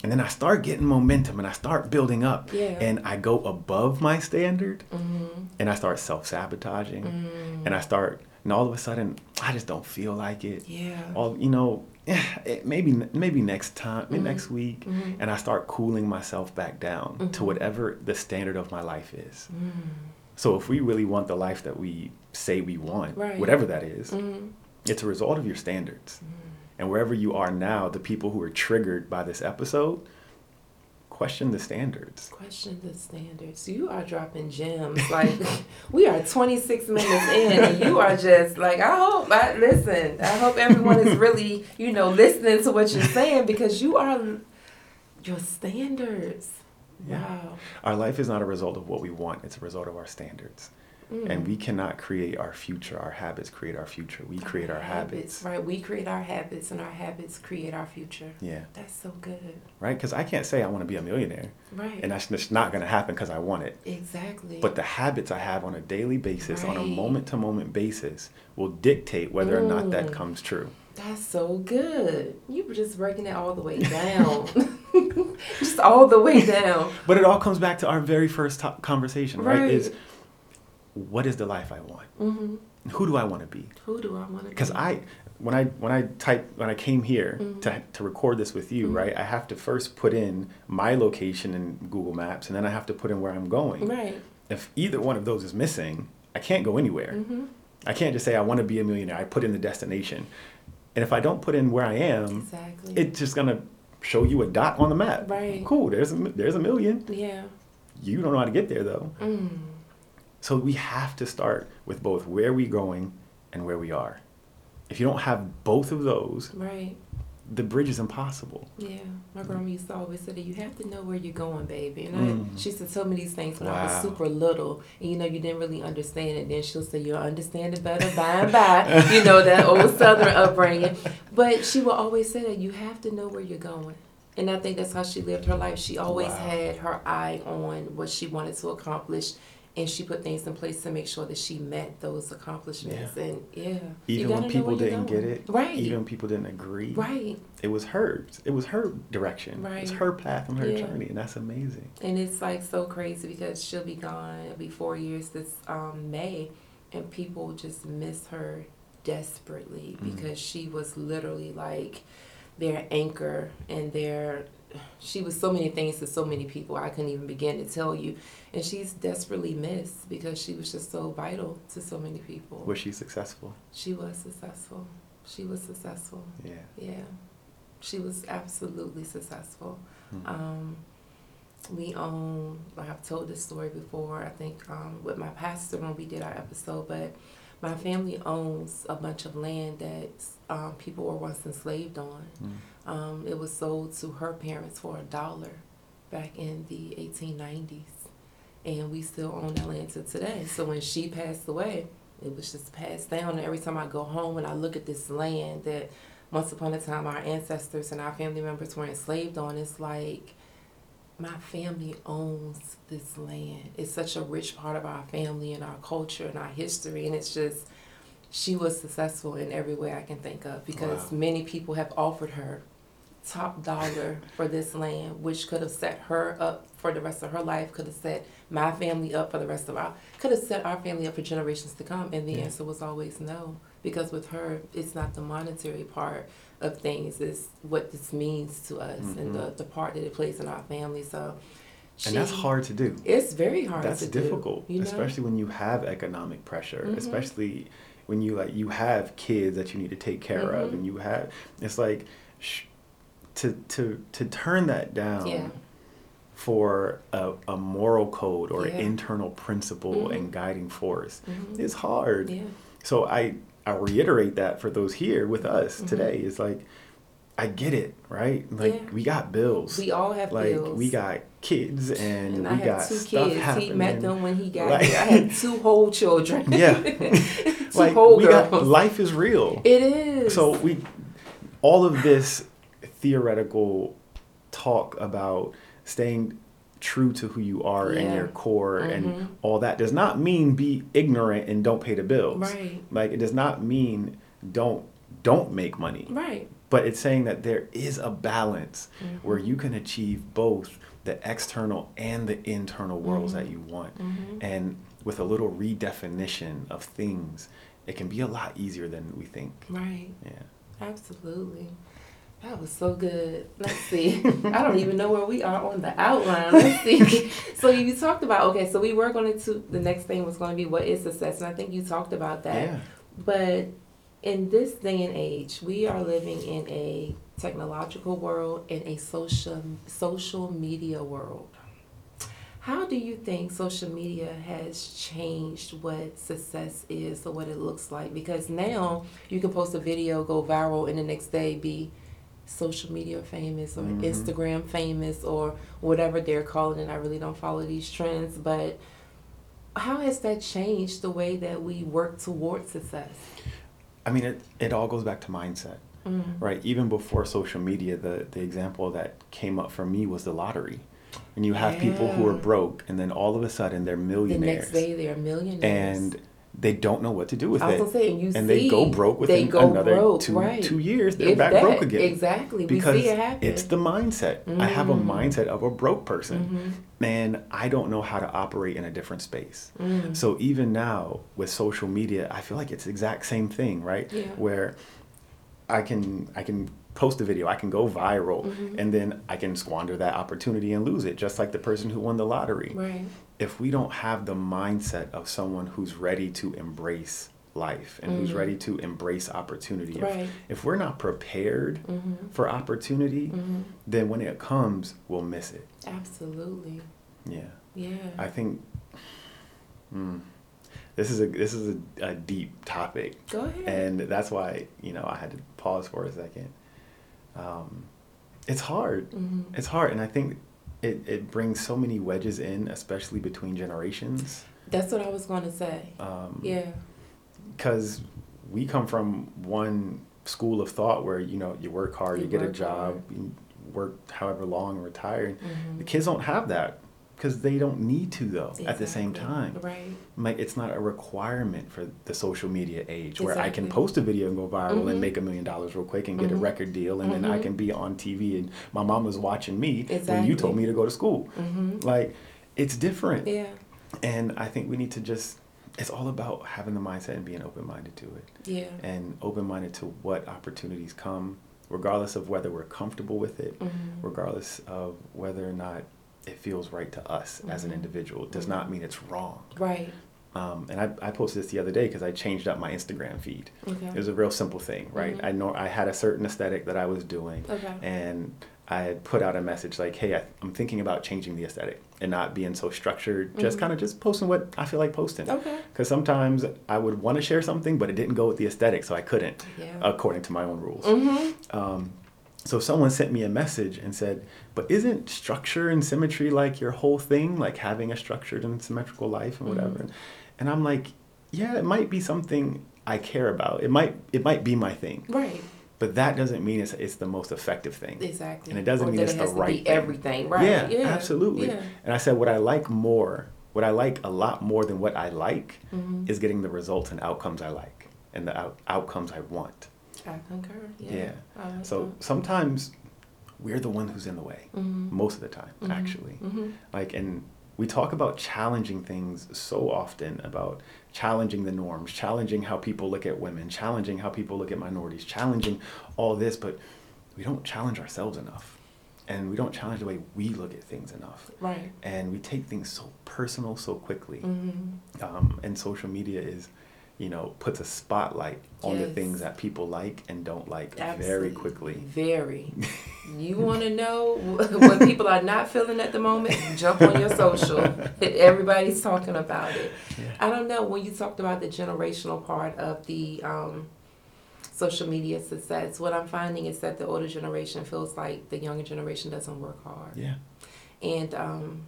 And then I start getting momentum and I start building up. Yeah. And I go above my standard hmm and I start self sabotaging. Mm. And I start, and all of a sudden, I just don't feel like it. Yeah. All, you know, maybe maybe next time, Mhm. next week, Mhm. and I start cooling myself back down to Mhm. whatever the standard of my life is. Mm. So if we really want the life that we say we want, Right. whatever that is, Mhm. it's a result of your standards. Mm. And wherever you are now, the people who are triggered by this episode, question the standards. Question the standards. You are dropping gems. Like we are 26 minutes in, and you are just like, I hope. I listen. I hope everyone is really, you know, listening to what you're saying because you are your standards. Yeah. Wow. Our life is not a result of what we want, it's a result of our standards. Mm. And we cannot create our future. Our habits create our future. We create our habits. Right. We create our habits, and our habits create our future. Yeah, That's so good. right? Because I can't say I want to be a millionaire, Right. and that's just not going to happen because I want it. exactly. But the habits I have on a daily basis, on a moment to moment basis, will dictate whether or not that Mm. comes true. That's so good. You were just breaking it all the way down. just all the way down. But it all comes back to our very first to- conversation, right? Right. Is what is the life I want? hmm Who do I want to be? Who do I want to be? Because I, when I when I type when I came here Mhm. to to record this with you, Mhm. right? I have to first put in my location in Google Maps, and then I have to put in where I'm going. Right. If either one of those is missing, I can't go anywhere. hmm I can't just say I want to be a millionaire. I put in the destination, and if I don't put in where I am, Exactly. it's just gonna show you a dot on the map. Right. Cool. There's a, there's a million. yeah. You don't know how to get there though. Mm. So we have to start with both where we're going and where we are. If you don't have both of those, Right. the bridge is impossible. Yeah. My grandma used to always say that you have to know where you're going, baby. And Mm. I, she used to tell me these things when I was super little. And you know, you didn't really understand it. Then she'll say, You'll understand it better by and by. you know, that old Southern upbringing. But she will always say that you have to know where you're going. And I think that's how she lived her life. She always Wow. had her eye on what she wanted to accomplish. And she put things in place to make sure that she met those accomplishments. And yeah. Even when people didn't get it, Right. even when people didn't agree, right. it was hers. It was her direction. It was her path and her Yeah. journey, and that's amazing. And it's like so crazy because she'll be gone. It'll be four years this um, May, and people just miss her desperately Mm. because she was literally like their anchor and their. She was so many things to so many people I couldn't even begin to tell you, and she's desperately missed because she was just so vital to so many people. Was she successful? She was successful. She was successful. Yeah. Yeah, she was absolutely successful. Mm. Um, we own, like I've told this story before, I think um, with my pastor when we did our episode, but my family owns a bunch of land that um, people were once enslaved on. Mm. Um, it was sold to her parents for a dollar back in the 1890s. And we still own that land to today. So when she passed away, it was just passed down. And every time I go home and I look at this land that once upon a time our ancestors and our family members were enslaved on, it's like my family owns this land. It's such a rich part of our family and our culture and our history. And it's just, she was successful in every way I can think of because Wow. many people have offered her top dollar for this land, which could have set her up for the rest of her life, could have set my family up for the rest of our, could have set our family up for generations to come. And the Yeah. answer was always no, because with her, it's not the monetary part of things, it's what this means to us and the, Mhm. the part that it plays in our family. So, and that's hard to do. It's very hard. That's to do, difficult, you know? especially when you have economic pressure, Mhm. especially when you like you have kids that you need to take care of, Mhm. and you have it's like sh- to to to turn that down Yeah. for a, a moral code or Yeah. internal principle Mhm. and guiding force Mhm. is hard. Yeah. So I I reiterate that for those here with us Mhm. today. It's like I get it, right? Like Yeah. we got bills. We all have like bills. we got kids and, And we I had got two stuff kids. happening. He met them when he got Like- here. I had two whole children. Yeah. two like whole we girls. got life is real. it is. So we all of this theoretical talk about staying true to who you are and your core Mhm. and all that does not mean be ignorant and don't pay the bills. Right. Like it does not mean don't don't make money. Right. But it's saying that there is a balance Mhm. where you can achieve both the external and the internal worlds Mhm. that you want. Mhm. And with a little redefinition of things, it can be a lot easier than we think. Right. Yeah. Absolutely. That was so good. Let's see. I don't even know where we are on the outline. Let's see. so you talked about okay. So we were going to. The next thing was going to be what is success, and I think you talked about that. Yeah. But in this day and age, we are living in a technological world and a social social media world. How do you think social media has changed what success is or what it looks like? Because now you can post a video, go viral, and the next day be social media famous or Mhm. Instagram famous or whatever they're calling it. I really don't follow these trends, but how has that changed the way that we work towards success? I mean, it, it all goes back to mindset, Mm. right? Even before social media, the, the example that came up for me was the lottery. And you have people who are broke, and then all of a sudden they're millionaires. The next day they're millionaires. and they don't know what to do with I was it. gonna say, and you and see, they go broke within go another broke, two, right. two years. They're If back that, broke again. Exactly, Because we see it it's the mindset. I have a Mm. mindset of a broke person. Mhm. and I don't know how to operate in a different space. Mm. So even now with social media, I feel like it's the exact same thing, right? Yeah. Where I can I can post a video, I can go viral, Mhm. and then I can squander that opportunity and lose it, just like the person who won the lottery. Right. If we don't have the mindset of someone who's ready to embrace life and who's Mhm. ready to embrace opportunity, if, Right. if we're not prepared Mhm. for opportunity, Mhm. then when it comes, we'll miss it. Absolutely. Yeah. Yeah. I think mm, this is a this is a, a deep topic, Go ahead. and that's why you know I had to pause for a second. Um, it's hard. Mhm. It's hard, and I think it it brings so many wedges in, especially between generations. That's what I was going to say. Um, Yeah. Because we come from one school of thought where you know you work hard, you, You get a job, hard. you work however long, and retire. Mhm. The kids don't have that because they don't need to though. At the same time. Right. like it's not a requirement for the social media age where I can post a video and go viral Mhm. and make a million dollars real quick and get a Mhm. record deal and then I Mhm. can be on TV and my mom was watching me when you told me to go to school. hmm Like it's different. Yeah. And I think we need to just it's all about having the mindset and being open minded to it. Yeah. And open minded to what opportunities come, regardless of whether we're comfortable with it, regardless of whether or not it feels right to us as an Mhm. individual. It does not mean it's wrong. Right. Um, and I, I posted this the other day because I changed up my Instagram feed. Okay. It was a real simple thing, right? Mhm. I know I had a certain aesthetic that I was doing, Okay. and I had put out a message like, "Hey, I, I'm thinking about changing the aesthetic and not being so structured. Just Mhm. kind of just posting what I feel like posting. Okay. Because sometimes I would want to share something, but it didn't go with the aesthetic, so I couldn't, Yeah. according to my own rules. Mm-hmm. Um, so someone sent me a message and said, "But isn't structure and symmetry like your whole thing, like having a structured and symmetrical life and whatever?" Mhm. And I'm like, "Yeah, it might be something I care about. It might it might be my thing, Right. but that doesn't mean it's it's the most effective thing." Exactly. And it doesn't Or mean it's it the right be thing. everything. Right. Yeah, Yeah. absolutely. Yeah. And I said, what I like more, what I like a lot more than what I like, Mhm. is getting the results and outcomes I like and the out- outcomes I want. I concur. Yeah. Yeah. Like So sometimes we're the one who's in the way Mhm. most of the time, Mhm. actually. Mhm. Like, and we talk about challenging things so often about challenging the norms, challenging how people look at women, challenging how people look at minorities, challenging all this, but we don't challenge ourselves enough. And we don't challenge the way we look at things enough. Right. And we take things so personal so quickly. Mhm. Um, and social media is, you know, puts a spotlight on the things that people like and don't like very quickly. Very. You want to know what people are not feeling at the moment? Jump on your social. Everybody's talking about it. I don't know. When you talked about the generational part of the um, social media success, what I'm finding is that the older generation feels like the younger generation doesn't work hard. Yeah. And um,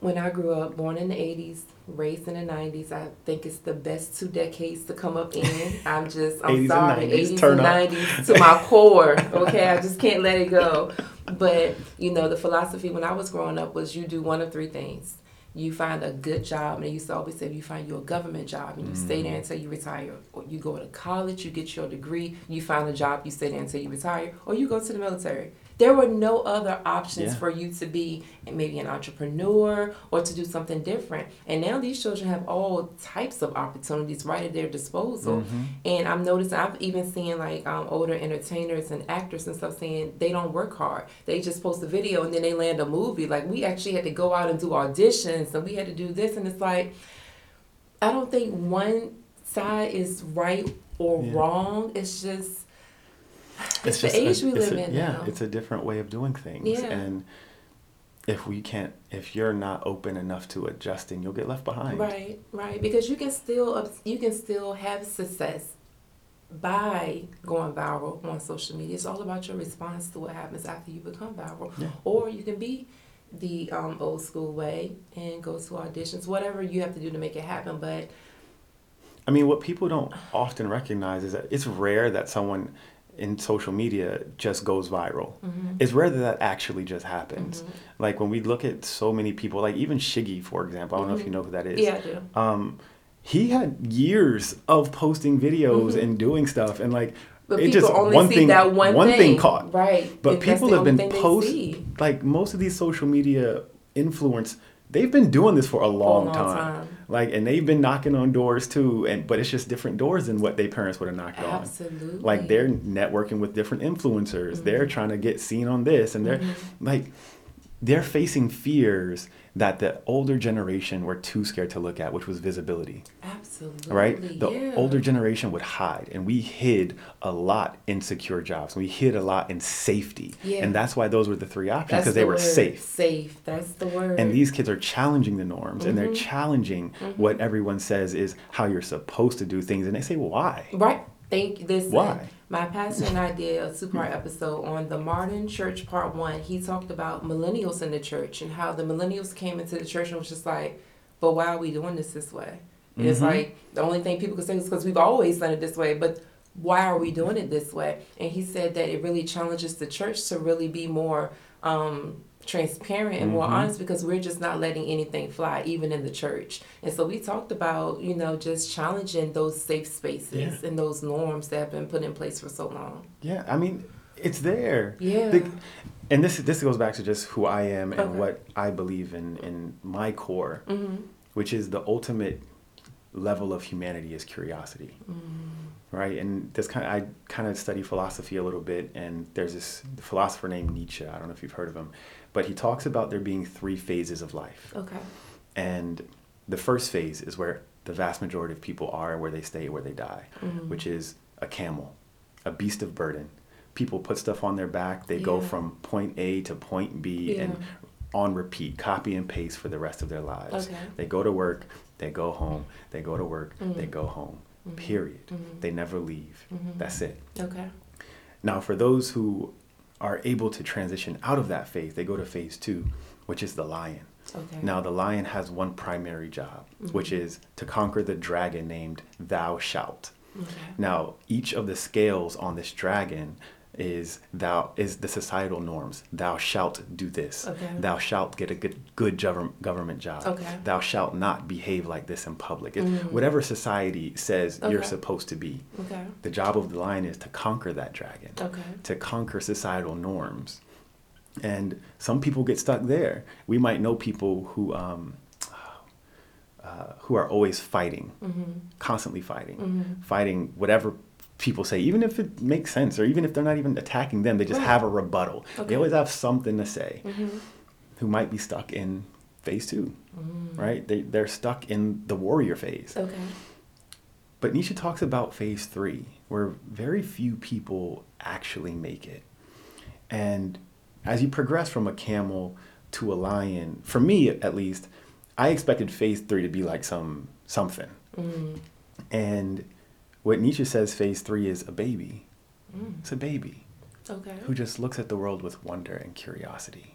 when I grew up, born in the 80s, raised in the 90s, I think it's the best two decades to come up in. I'm just, I'm 80s and sorry, 90s, 80s turn and up. 90s to my core. Okay, I just can't let it go. But, you know, the philosophy when I was growing up was you do one of three things. You find a good job, and they used to always say you find you a government job and you stay there mm. until you retire. Or you go to college, you get your degree, you find a job, you stay there until you retire, or you go to the military. There were no other options Yeah. for you to be maybe an entrepreneur or to do something different. And now these children have all types of opportunities right at their disposal. Mm-hmm. And I'm noticing, I've even seen like um, older entertainers and actors and stuff saying they don't work hard. They just post a video and then they land a movie. Like we actually had to go out and do auditions and we had to do this. And it's like, I don't think one side is right or Yeah. wrong. It's just, it's the just age a, we live a- in yeah now. it's a different way of doing things Yeah. and if we can't if you're not open enough to adjusting you'll get left behind Right, right. Because you can still you can still have success by going viral on social media. It's all about your response to what happens after you become viral. Yeah. Or you can be the um, old school way and go to auditions, whatever you have to do to make it happen. But i mean what people don't often recognize is that it's rare that someone in social media just goes viral mm-hmm, it's rare that that actually just happens like when we look at so many people like even shiggy for example i don't know if you know who that is yeah, I do. um he had years of posting videos Mhm. and doing stuff and like But it just only one see thing that one, one thing. thing caught Right. But that's people have been post like most of these social media influence they've been doing this for a for a long, long time. time. Like and they've been knocking on doors too and but it's just different doors than what their parents would have knocked on Absolutely. like they're networking with different influencers they're Mhm. trying to get seen on this and they're Mhm. like they're facing fears that the older generation were too scared to look at which was visibility Absolutely. right? The yeah. older generation would hide, and we hid a lot in secure jobs. We hid a lot in safety, Yeah. and that's why those were the three options because they the were word. safe. Safe. That's the word. And these kids are challenging the norms, and they're Mhm. challenging Mhm. what everyone says is how you're supposed to do things, and they say why? Right. Thank listen. Why? My pastor and I did a two part episode on the Martin Church Part One. He talked about millennials in the church and how the millennials came into the church and was just like, but why are we doing this this way? And it's like the only thing people could say is because we've always done it this way, but why are we doing it this way? And he said that it really challenges the church to really be more um, transparent and more Mhm. honest because we're just not letting anything fly, even in the church. And so we talked about, you know, just challenging those safe spaces Yeah. and those norms that have been put in place for so long. Yeah, I mean, it's there. Yeah. The- and this this goes back to just who I am and Okay. what I believe in in my core, mm-hmm. which is the ultimate level of humanity is curiosity. right? And this kind of, I kind of study philosophy a little bit, and there's this philosopher named Nietzsche. I don't know if you've heard of him, but he talks about there being three phases of life, Okay. and the first phase is where the vast majority of people are, where they stay, where they die, Mhm. which is a camel, a beast of burden. People put stuff on their back. They go from point A to point B and on repeat, copy and paste for the rest of their lives. Okay. They go to work, they go home, they go to work, they Mhm. go home. Mhm. Period. Mhm. They never leave. Mhm. That's it. Okay. Now, for those who are able to transition out of that phase, they go to phase two, which is the lion. Okay. Now, the lion has one primary job, which Mhm. is to conquer the dragon named Thou Shalt. Okay. Now, each of the scales on this dragon is thou is the societal norms. Thou shalt do this. Okay. Thou shalt get a good good govern, government job. Okay. Thou shalt not behave like this in public. It, Whatever society says you're supposed to be. Okay. The job of the lion is to conquer that dragon. Okay. To conquer societal norms. And some people get stuck there. We might know people who um, uh, who are always fighting, Mm-hmm. constantly fighting, fighting whatever people say, even if it makes sense, or even if they're not even attacking them, they just Right. have a rebuttal. Okay. They always have something to say. Mm-hmm. Who might be stuck in phase two, Mm. right? They they're stuck in the warrior phase. Okay. But Nietzsche talks about phase three, where very few people actually make it. And as you progress from a camel to a lion, for me at least, I expected phase three to be like some something. Mm. And what Nietzsche says phase three is a baby. Mm. It's a baby Okay. who just looks at the world with wonder and curiosity.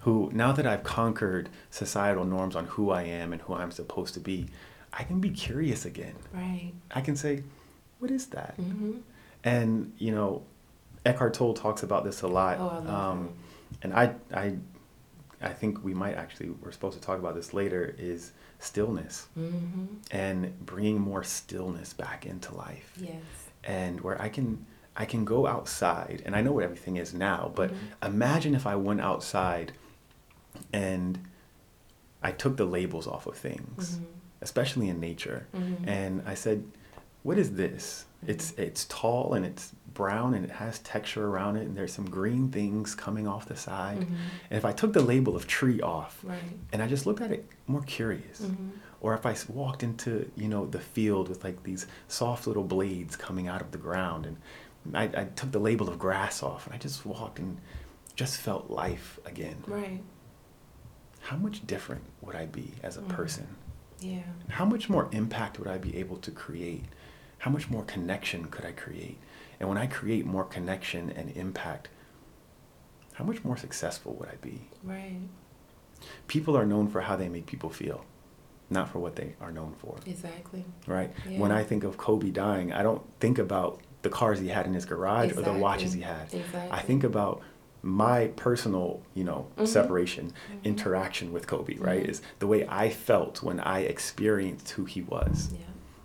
Who, now that I've conquered societal norms on who I am and who I'm supposed to be, I can be curious again. Right. I can say, what is that? Mm-hmm. And you know, Eckhart Tolle talks about this a lot. Oh, I love um, and I, I, I think we might actually we're supposed to talk about this later. Is stillness Mm-hmm. and bringing more stillness back into life, Yes. and where I can I can go outside, and I know what everything is now. But Mhm. imagine if I went outside, and I took the labels off of things, Mhm. especially in nature Mhm. and I said, "What is this? It's it's tall and it's brown and it has texture around it, and there's some green things coming off the side." Mhm. And if I took the label of tree off, Right. and I just looked at it more curious, Mhm. or if I walked into you know the field with like these soft little blades coming out of the ground, and I, I took the label of grass off, and I just walked and just felt life again. Right. How much different would I be as a Mhm. person? Yeah. how much more impact would I be able to create? How much more connection could I create? And when I create more connection and impact, how much more successful would I be? Right. People are known for how they make people feel, not for what they are known for, Exactly. right? Yeah. When I think of Kobe dying, I don't think about the cars he had in his garage or the watches he had. Exactly. I think about my personal, you know, Mhm. separation, Mhm. interaction with Kobe, right? Mhm. Is the way I felt when I experienced who he was. Yeah.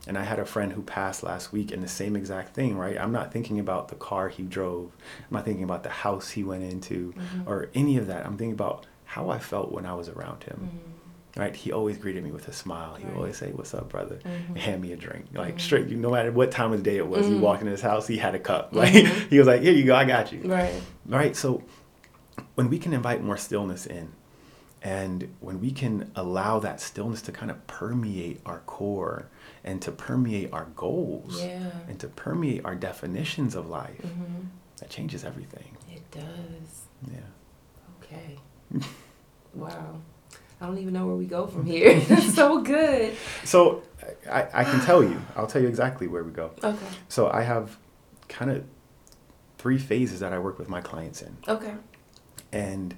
And I had a friend who passed last week and the same exact thing, right? I'm not thinking about the car he drove. I'm not thinking about the house he went into Mhm. or any of that. I'm thinking about how I felt when I was around him, Mhm. right? He always greeted me with a smile. He Right. always say, What's up, brother? Mhm. Hand me a drink. Like, Mhm. straight, no matter what time of the day it was, he Mhm. walked in his house, he had a cup. Like, Mhm. he was like, Here you go, I got you. Right. Right? So, when we can invite more stillness in, and when we can allow that stillness to kind of permeate our core and to permeate our goals Yeah. and to permeate our definitions of life, Mm-hmm. that changes everything. It does. Yeah. Okay. wow. I don't even know where we go from here. That's so good. So I, I can tell you, I'll tell you exactly where we go. Okay. So I have kind of three phases that I work with my clients in. Okay. And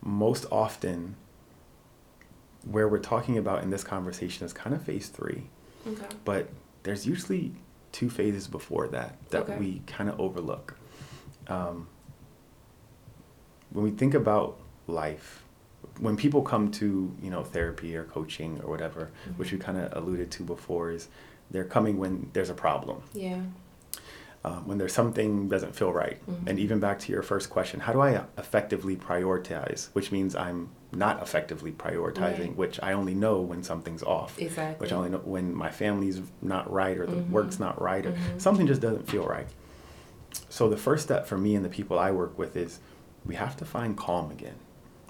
most often, where we're talking about in this conversation is kind of phase three. Okay. but there's usually two phases before that that Okay. we kind of overlook. Um, when we think about life, when people come to you know therapy or coaching or whatever, which we Mhm. kind of alluded to before, is they're coming when there's a problem, Yeah. Um, when there's something doesn't feel right, Mhm. and even back to your first question, how do I effectively prioritize? Which means I'm not effectively prioritizing, Right. which I only know when something's off Exactly. which I only know when my family's not right or the Mhm. work's not right or Mhm. something just doesn't feel right. So the first step for me and the people I work with is we have to find calm again,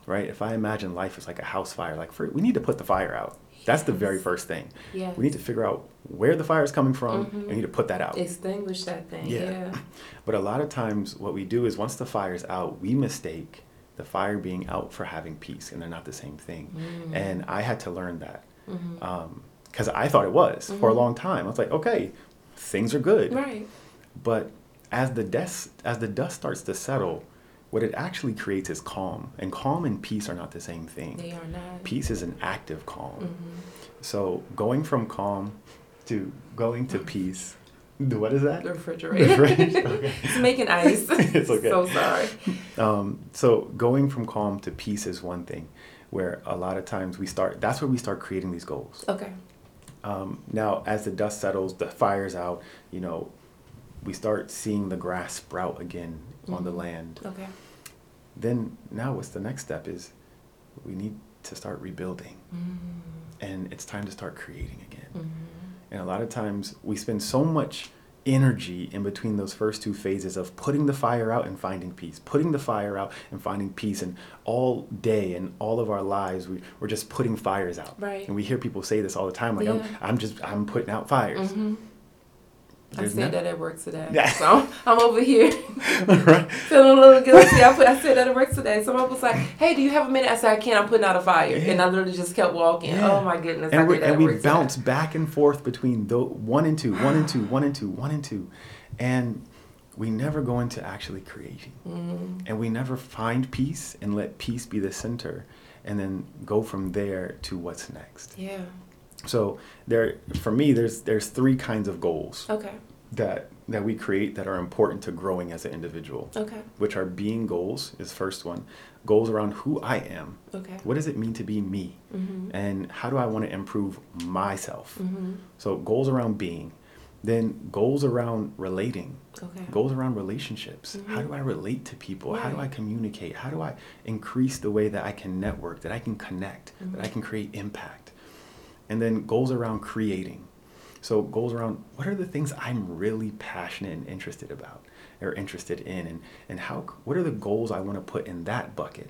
right? If I imagine life is like a house fire, like for, we need to put the fire out. That's the very first thing. Yes. We need to figure out where the fire is coming from and Mhm. we need to put that out. extinguish that thing. Yeah. Yeah. But a lot of times, what we do is once the fire's out, we mistake the fire being out for having peace, and they're not the same thing. Mm. And I had to learn that Mhm. because I thought it was for a Mhm. long time. I was like, okay, things are good. right. But as the dust as the dust starts to settle, what it actually creates is calm, and calm and peace are not the same thing. They are not. Peace is an active calm. Mhm. So going from calm to going to peace What is that? The refrigerator. Okay. it's making ice. It's okay. So sorry. Um, so going from calm to peace is one thing, where a lot of times we start. That's where we start creating these goals. Okay. Um, now, as the dust settles, the fire's out. You know, we start seeing the grass sprout again on the Mhm. land. Okay. Then now, what's the next step? Is we need to start rebuilding, Mm. and it's time to start creating again. Mhm. And a lot of times we spend so much energy in between those first two phases of putting the fire out and finding peace, putting the fire out and finding peace. And all day and all of our lives, we, we're just putting fires out. Right. And we hear people say this all the time like, Yeah. I'm, I'm just, I'm putting out fires. Mhm. I There's said nev- that at work today. Yeah. So I'm, over here right? feeling a little guilty. I, put, I said that at work today. Someone was like, "Hey, do you have a minute?" I said, "I can't. I'm putting out a fire," and I literally just kept walking. Yeah. Oh my goodness! And, we and we today. bounce back and forth between the one and two, one and two, one and two, one and two. And we never go into actually creating. Mm, and we never find peace and let peace be the center and then go from there to what's next yeah. So there for me there's there's three kinds of goals Okay. that that we create that are important to growing as an individual Okay. which are being goals is first one goals around who i am Okay. what does it mean to be me Mhm. and how do i want to improve myself Mhm. so goals around being then goals around relating Okay. goals around relationships. How Mhm. do I relate to people? How do I communicate? How do I increase the way that I can network, that I can connect, that I Mhm. can create impact? And then goals around creating. So goals around what are the things I'm really passionate and interested about or interested in and and how what are the goals I want to put in that bucket?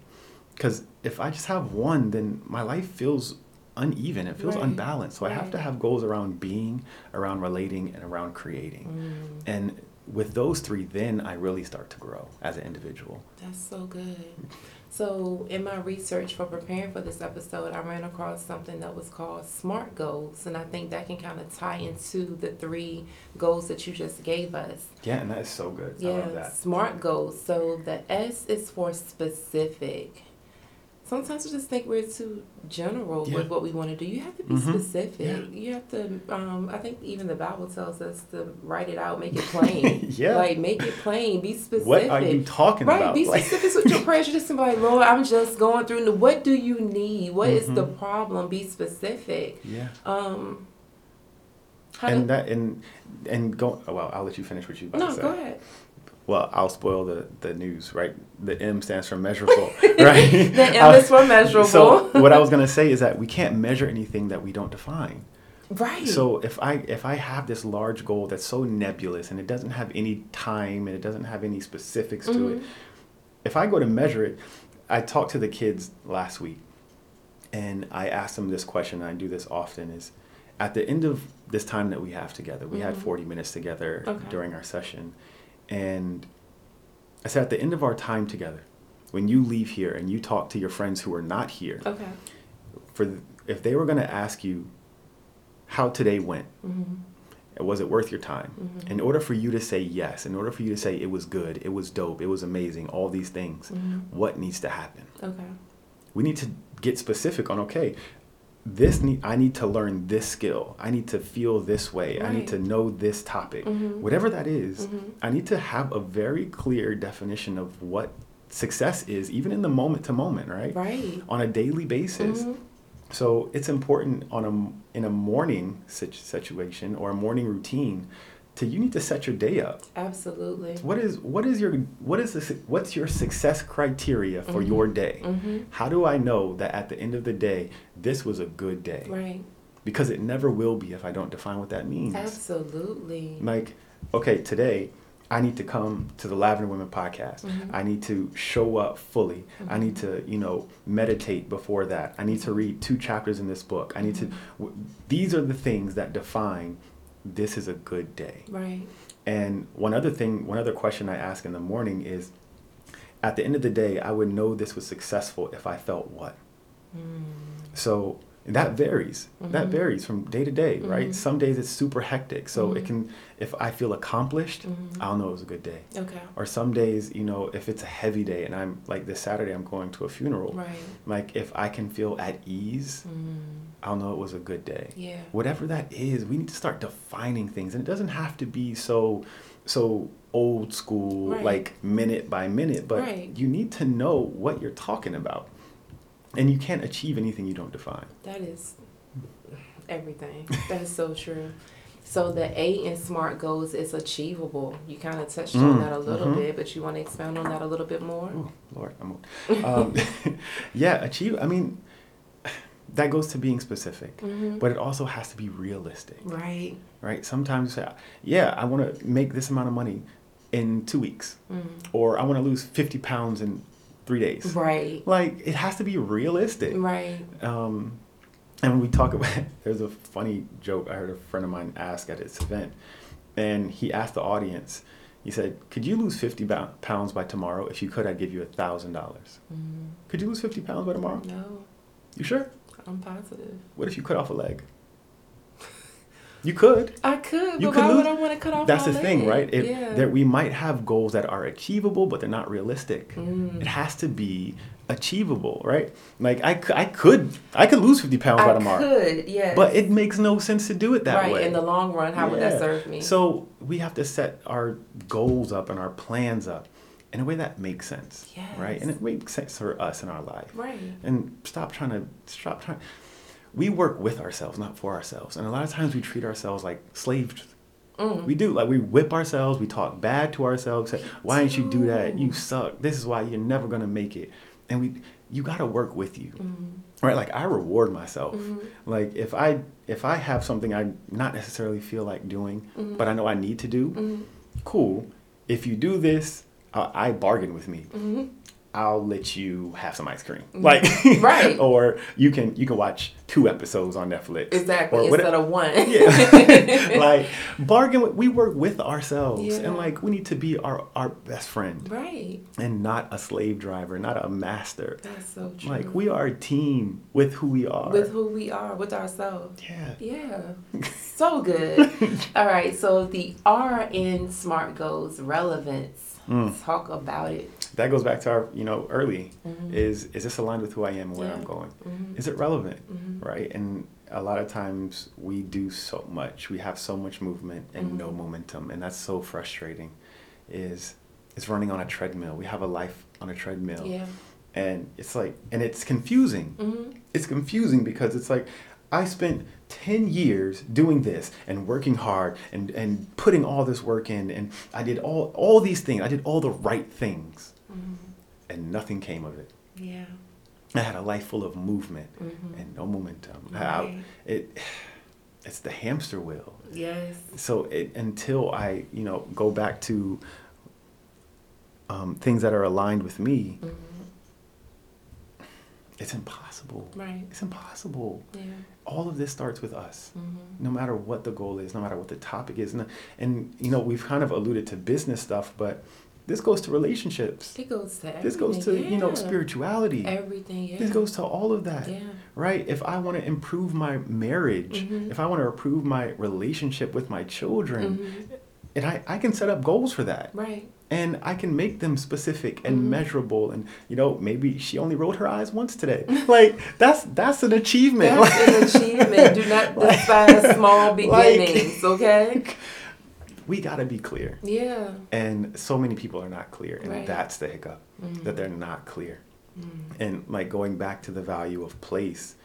Cuz if I just have one then my life feels uneven. It feels Right. unbalanced. So I have to have goals around being, around relating and around creating. Mm, And with those three, then I really start to grow as an individual. that's so good. So, in my research for preparing for this episode, I ran across something that was called SMART goals, and I think that can kind of tie into the three goals that you just gave us. Yeah, and that is so good. I love Yeah, that. SMART goals. So the S is for specific. Sometimes we just think we're too general Yeah. with what we want to do. You have to be Mhm. specific. Yeah. You have to. Um, I think even the Bible tells us to write it out, make it plain. Yeah. Like make it plain. Be specific. What are you talking Right, about? be Like- specific with your prayers. You just be like, Lord, I'm just going through. the- What do you need? What is the Mhm. problem? Be specific. yeah. Um, And do, that and and go. oh, Well, I'll let you finish what you about to no, say. go ahead. Well, I'll spoil the the news. Right, the M stands for measurable. right. The M is for measurable. So what I was gonna say is that we can't measure anything that we don't define. Right. So if I if I have this large goal that's so nebulous and it doesn't have any time and it doesn't have any specifics to it, Mhm. if I go to measure it, I talked to the kids last week and I asked them this question, and I do this often is at the end of this time that we have together, we had Mhm. 40 minutes together Okay. during our session. And I said, at the end of our time together, when you leave here and you talk to your friends who are not here, Okay. for if they were going to ask you how today went, Mm-hmm. was it worth your time? Mhm. In order for you to say yes, in order for you to say it was good, it was dope, it was amazing, all these things, Mhm. what needs to happen? Okay. We need to get specific on okay, this need I need to learn this skill. I need to feel this way. I need to know this topic. Mhm. Whatever that is, Mhm. I need to have a very clear definition of what success is even in the moment to moment, right? Right. On a daily basis. Mhm. So it's important on a in a morning situ- situation or a morning routine to you need to set your day up. Absolutely. What is what is your what is this what's your success criteria for Mhm. your day? Mm-hmm. How do I know that at the end of the day this was a good day? Right. Because it never will be if I don't define what that means. Absolutely. Like, okay, today I need to come to the Lavender Women podcast. Mhm. I need to show up fully. I need to, you know, meditate before that. I need to read two chapters in this book. I need to. Mhm. W- these are the things that define this is a good day. Right. And one other thing, one other question I ask in the morning is, at the end of the day, I would know this was successful if I felt what. Mm. So And that varies. That Mhm. varies from day to day, right? Mhm. Some days it's super hectic. So it Mhm. can, if I feel accomplished, Mhm. I'll know it was a good day. Okay. Or some days, you know, if it's a heavy day and I'm like this Saturday, I'm going to a funeral. Right. Like if I can feel at ease, Mm. I'll know it was a good day. Yeah. Whatever that is, we need to start defining things, and it doesn't have to be so, so old school, Right. like minute by minute. But Right. you need to know what you're talking about, and you can't achieve anything you don't define. That is everything. that is so true. So the A in SMART goals is achievable. You kind of touched on Mm, that a little mhm. bit, but you want to expound on that a little bit more? Oh Lord, I'm. Um, yeah, achieve. I mean, that goes to being specific, Mhm. but it also has to be realistic. Right. right? Sometimes you say, yeah, I want to make this amount of money in two weeks, Mm. or I want to lose 50 pounds in three days. Right. Like, it has to be realistic. Right. Um, and when we talk about, there's a funny joke I heard a friend of mine ask at this event, and he asked the audience, he said, could you lose 50 pounds by tomorrow? If you could, I'd give you a $1,000. Mm. Could you lose 50 pounds by tomorrow? No, You sure? I'm positive. What if you cut off a leg? You could. I could, You but could why lose- would I want to cut off That's the thing, right? It, yeah. That we might have goals that are achievable, but they're not realistic. Mm. It has to be achievable, right? Like I, I could, I could lose fifty pounds by I tomorrow, could, yes. but it makes no sense to do it that right way. Right. In the long run, how would that serve me? So we have to set our goals up and our plans up in a way that makes sense, yes. right? And it makes sense for us in our life. right. And stop trying to stop trying. We work with ourselves, not for ourselves. And a lot of times we treat ourselves like slaves Mm. we do like we whip ourselves. We talk bad to ourselves. Say, "Why didn't you do that? You suck. This is why you're never gonna make it." And we, you gotta work with you, Mm. right? Like I reward myself. Mhm. Like if I if I have something I not necessarily feel like doing, Mhm. but I know I need to do, Mhm. cool. If you do this, I, I bargain with me. I'll let you have some ice cream, Mhm. like Right. or you can you can watch two episodes on Netflix, Exactly. or Instead whatever. of one. Yeah. like bargain with, we work with ourselves Yeah. and like we need to be our our best friend right. and not a slave driver, not a master. That's so true. Like we are a team with who we are. with who we are, with ourselves. yeah. Yeah. so good. All right. So the R in SMART goes relevance. Mm. Talk about it. That goes back to our, you know, early Mhm. is is this aligned with who I am and where Yeah. I'm going? Mhm. Is it relevant? Mhm. Right? And a lot of times we do so much. We have so much movement and no Mhm. momentum and that's so frustrating. Is is running on a treadmill. We have a life on a treadmill. Yeah. and it's like and it's confusing Mhm. it's confusing because it's like i spent 10 years doing this and working hard and and putting all this work in and i did all all these things i did all the right things Mhm. and nothing came of it Yeah. i had a life full of movement Mhm. and no momentum I- Right. it it's the hamster wheel Yes. so it, until i you know go back to um, things that are aligned with me Mhm. it's impossible Right. it's impossible Yeah. all of this starts with us Mhm. no matter what the goal is no matter what the topic is and, and you know we've kind of alluded to business stuff but this goes to relationships It goes to everything. this goes to you know spirituality Everything. Yeah. this goes to all of that Yeah. right if i want to improve my marriage Mhm. if i want to improve my relationship with my children Mhm. and I, I can set up goals for that Right. and i can make them specific and Mhm. measurable and you know maybe she only rolled her eyes once today like that's that's an achievement That's an achievement. Do not Like- despise small like- beginnings. Okay. we got to be clear Yeah. and so many people are not clear and Right. that's the hiccup Mhm. that they're not clear Mhm. and like going back to the value of place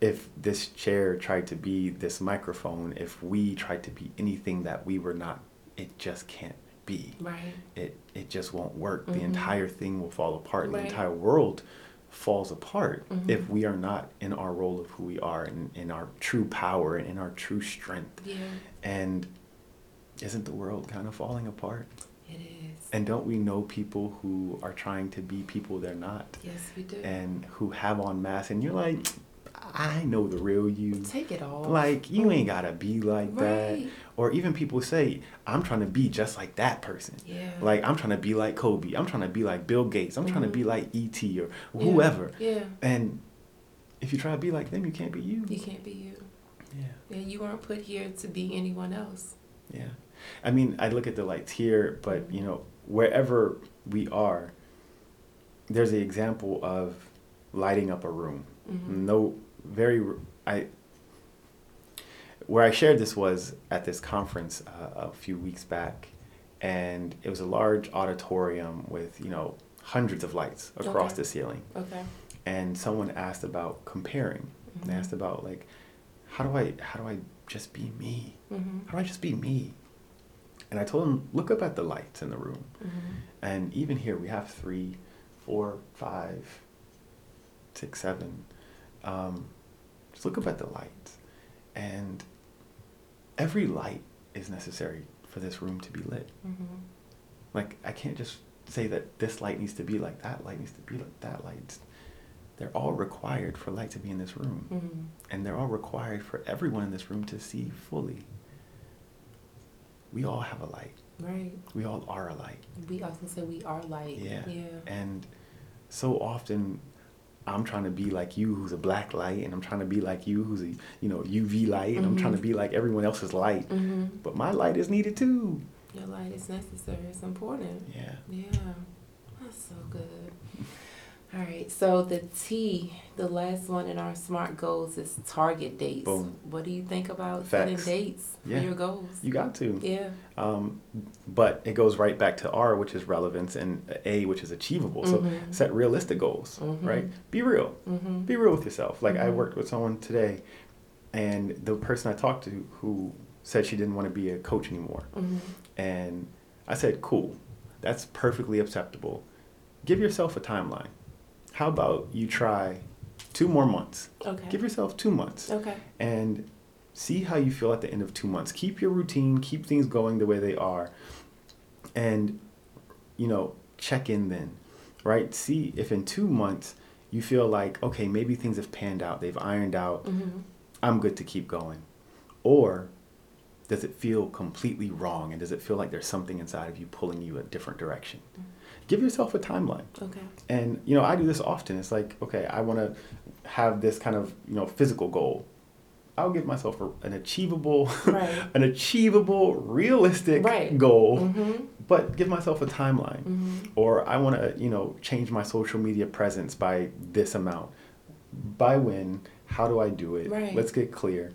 if this chair tried to be this microphone if we tried to be anything that we were not it just can't be Right. it it just won't work the Mhm. entire thing will fall apart Right. the entire world falls apart Mhm. if we are not in our role of who we are and in our true power and in our true strength Yeah. and isn't the world kind of falling apart It is. and don't we know people who are trying to be people they're not yes, we do. and who have on masks and you're like i know the real you Take it all. like you ain't gotta be like that Right. or even people say i'm trying to be just like that person Yeah. like i'm trying to be like kobe i'm trying to be like bill gates i'm trying to be mm-hmm. like et or Yeah. whoever Yeah. and if you try to be like them, you can't be you. You can't be you. Yeah. Yeah, you weren't put here to be anyone else. Yeah. I mean, I look at the lights here, but you know, wherever we are, there's the example of lighting up a room. Mm-hmm. No, very, I, where I shared this was at this conference uh, a few weeks back, and it was a large auditorium with, you know, hundreds of lights across Okay. the ceiling. Okay. And someone asked about comparing. They Mhm. asked about like, how do I, how do I just be me? Mm-hmm. How do I just be me? And I told him, look up at the lights in the room. Mm-hmm. And even here, we have three, four, five, six, seven. Um, just look up at the lights. And every light is necessary for this room to be lit. Mm-hmm. Like, I can't just say that this light needs to be like that light needs to be like that light. They're all required for light to be in this room. Mm-hmm. And they're all required for everyone in this room to see fully. We all have a light. Right. We all are a light. We often say we are light. Yeah. Yeah. And so often I'm trying to be like you who's a black light and I'm trying to be like you who's a you know UV light and I'm trying to Mhm. be like everyone else's light. Mm-hmm. But my light is needed too. Your light is necessary. It's important. Yeah. Yeah. That's so good. All right. So the T, the last one in our SMART goals is target dates. Boom. What do you think about Facts. setting dates Yeah. for your goals? You got to. Yeah. Um, but it goes right back to R, which is relevance, and A, which is achievable. So Mhm. set realistic goals, Mhm. right? Be real. Mm-hmm. Be real with yourself. Like I Mhm. worked with someone today, and the person I talked to who said she didn't want to be a coach anymore. Mm-hmm. And I said, cool, that's perfectly acceptable. Give yourself a timeline. How about you try two more months? Okay. Give yourself two months okay. and see how you feel at the end of two months. Keep your routine, keep things going the way they are, and, you know, check in then, right? See if in two months you feel like, okay, maybe things have panned out, they've ironed out, Mm-hmm. I'm good to keep going. Or does it feel completely wrong and does it feel like there's something inside of you pulling you a different direction? Give yourself a timeline. Okay. And you know, I do this often. It's like, okay, I want to have this kind of, you know, physical goal. I'll give myself a, an achievable Right. an achievable, realistic Right. goal, Mm-hmm. but give myself a timeline. Mm-hmm. Or I want to, you know, change my social media presence by this amount. By when? How do I do it? Right. Let's get clear.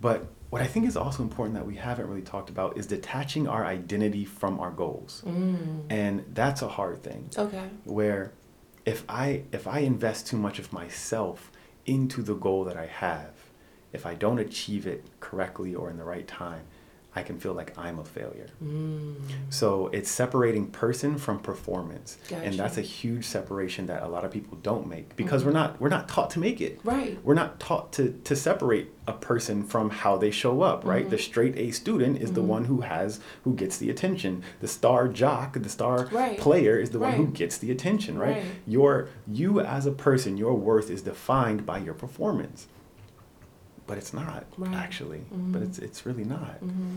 But what I think is also important that we haven't really talked about is detaching our identity from our goals. Mm. And that's a hard thing Okay. where if I if I invest too much of myself into the goal that I have, if I don't achieve it correctly or in the right time, I can feel like I'm a failure. Mm. So it's separating person from performance. And that's a huge separation that a lot of people don't make because Mhm. we're not we're not taught to make it. Right. We're not taught to, to separate a person from how they show up, right? Mhm. The straight A student is the Mhm. one who has who gets the attention. The star jock, the star Right. player is the one who gets the attention, right? Right. Your you as a person, your worth is defined by your performance. But it's not Right. actually. But Mhm. it's it's really not. Mm-hmm.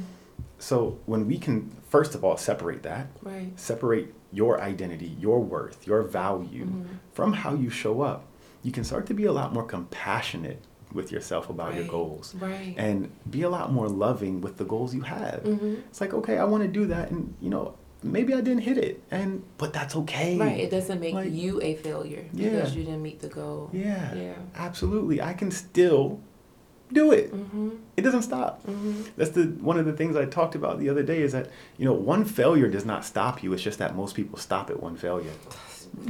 So when we can first of all separate that, Right. separate your identity, your worth, your value Mhm. from how you show up, you can start to be a lot more compassionate with yourself about your goals Right. and be a lot more loving with the goals you have. mm-hmm. It's like, okay, I want to do that and you know, maybe I didn't hit it and but that's okay. Right. It doesn't make Like- you a failure Yeah. because you didn't meet the goal. Yeah. Yeah. Absolutely. I can still do it. Mm-hmm. It doesn't stop. Mm-hmm. That's the one of the things I talked about the other day is that, you know, one failure does not stop you. It's just that most people stop at one failure.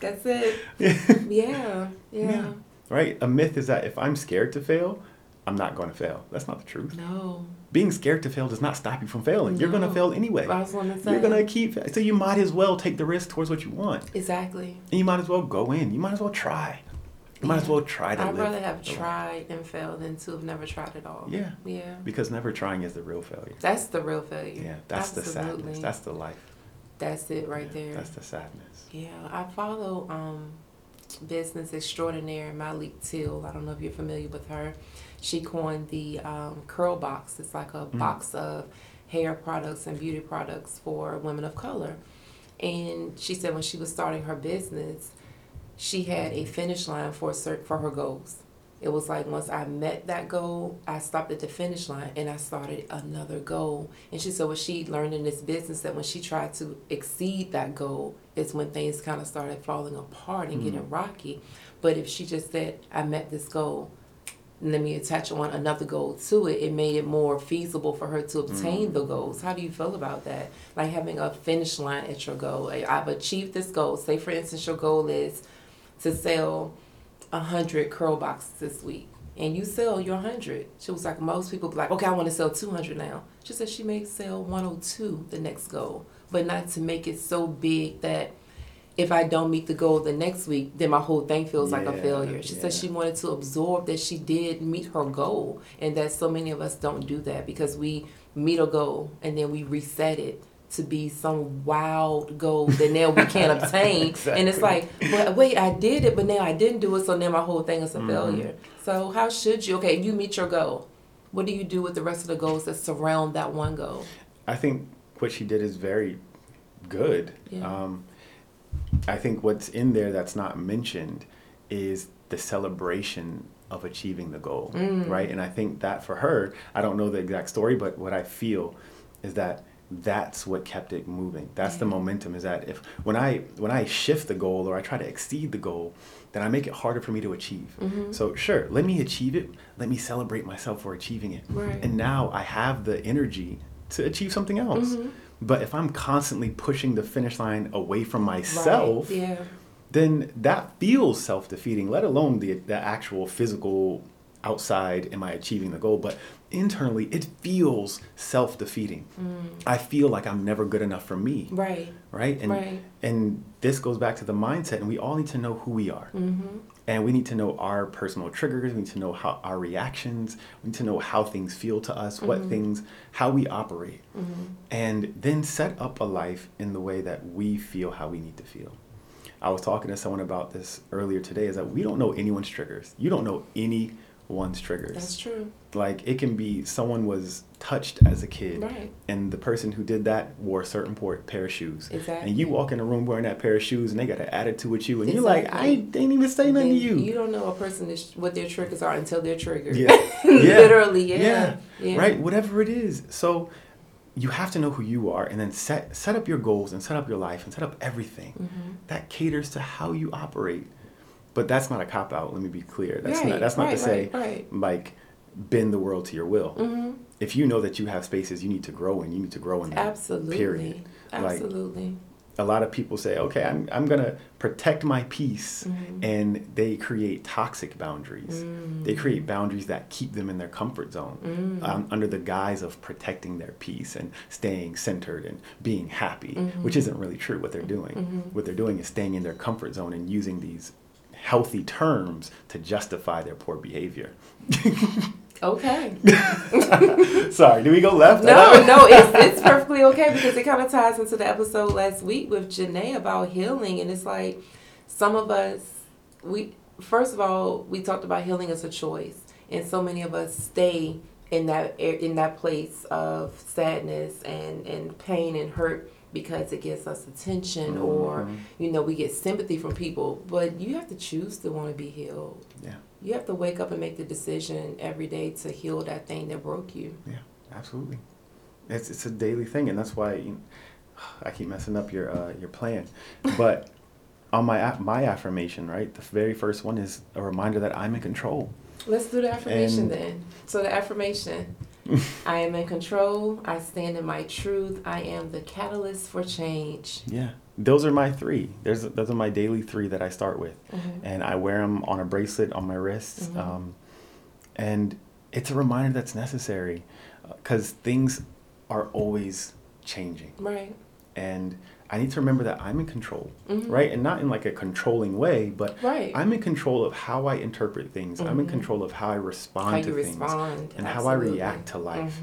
That's it. Yeah. Yeah. Yeah. Right? A myth is that if I'm scared to fail, I'm not going to fail. That's not the truth. No. Being scared to fail does not stop you from failing. You're going to fail anyway. I was gonna say. You're going to keep so you might as well take the risk towards what you want. Exactly. And you might as well go in. You might as well try. Might as well try to I'd rather have the life. tried and failed than to have never tried at all. Yeah. Yeah. Because never trying is the real failure. That's the real failure. Yeah, that's the sadness. That's the life. That's it right Yeah, there. That's the sadness. Yeah, I follow um, business extraordinaire Myleik Teele. I don't know if you're familiar with her. She coined the um, curl box. It's like a Mm. box of hair products and beauty products for women of color. And she said when she was starting her business, she had a finish line for cert for her goals. It was like once I met that goal, I stopped at the finish line and I started another goal. And she said what she learned in this business that when she tried to exceed that goal, is when things kind of started falling apart and getting mm-hmm. rocky. But if she just said, I met this goal, let me attach on another goal to it, it made it more feasible for her to obtain the mm. goals. How do you feel about that? Like having a finish line at your goal. Eh, I've achieved this goal. Say, for instance, your goal is to sell a hundred curl boxes this week, and you sell your hundred. She was like, most people be like, okay, I want to sell two hundred now. She said she may sell one hundred two the next goal, but not to make it so big that if I don't meet the goal the next week, then my whole thing feels like a failure. She said she wanted to absorb that she did meet her goal, and that so many of us don't do that because we meet a goal and then we reset it to be some wild goal that now we can't obtain. And it's like, but wait, I did it, but now I didn't do it, so now my whole thing is a Mm-hmm. failure. So how should you? Okay, you meet your goal. What do you do with the rest of the goals that surround that one goal? I think what she did is very good. Yeah. Um, I think what's in there that's not mentioned is the celebration of achieving the goal, Mm. right? And I think that for her, I don't know the exact story, but what I feel is that that's what kept it moving. That's the momentum. Is that if when I when I shift the goal or I try to exceed the goal, then I make it harder for me to achieve. Mm-hmm. So sure, let me achieve it. Let me celebrate myself for achieving it. Right. And now I have the energy to achieve something else. Mm-hmm. But if I'm constantly pushing the finish line away from myself, Right. Yeah. then that feels self defeating, let alone the, the actual physical outside, am I achieving the goal? But internally, it feels self defeating. Mm. I feel like I'm never good enough for me. Right. Right? And, Right. and this goes back to the mindset, and we all need to know who we are. Mm-hmm. And we need to know our personal triggers. We need to know how our reactions. We need to know how things feel to us, what mm-hmm. things, how we operate, mm-hmm. and then set up a life in the way that we feel how we need to feel. I was talking to someone about this earlier today. Is that we don't know anyone's triggers. You don't know anyone's triggers. That's true. Like it can be someone was touched as a kid, Right. and the person who did that wore a certain pair of shoes. Exactly. And you walk in a room wearing that pair of shoes, and they got an attitude with you, and you're like, I Exactly. ain't even say nothing to Then you. don't know a person is, what their triggers are until they're triggered. Yeah. Yeah. Literally, yeah. Yeah. Right? Whatever it is. So you have to know who you are and then set set up your goals and set up your life and set up everything Mm-hmm. that caters to how you operate. But that's not a cop out, let me be clear. That's Right, not that's not right, to say right, like bend the world to your will. Mm-hmm. If you know that you have spaces you need to grow in, you need to grow in them. Absolutely. Period. Like, Absolutely. a lot of people say, okay, I'm, I'm going to protect my peace. Mm-hmm. And they create toxic boundaries. Mm. They create boundaries that keep them in their comfort zone Mm. um, under the guise of protecting their peace and staying centered and being happy, Mm-hmm. which isn't really true what they're doing. What they're doing is staying in their comfort zone and using these healthy terms to justify their poor behavior. Okay. Sorry, do we go left? No, no, it's, it's perfectly okay because it kind of ties into the episode last week with Janae about healing. And it's like some of us, we, first of all, we talked about healing as a choice. And so many of us stay in that in that place of sadness and, and pain and hurt because it gets us attention or you know we get sympathy from people but you have to choose to want to be healed Yeah, you have to wake up and make the decision every day to heal that thing that broke you yeah, absolutely. It's it's a daily thing, and that's why you I keep messing up your uh, your plan. But on my my affirmation, right, the very first one is a reminder that I'm in control. Let's do the affirmation And- then. So the affirmation. I am in control. I stand in my truth. I am the catalyst for change. Yeah, those are my three. There's those are my daily three that I start with, Mhm. and I wear them on a bracelet on my wrists, Mhm. um, and it's a reminder that's necessary, because things are always changing, Right. and I need to remember that I'm in control, Mhm. right, and not in like a controlling way, but Right. I'm in control of how I interpret things. I'm in Mhm. control of how I respond How to things respond. and how I react to life.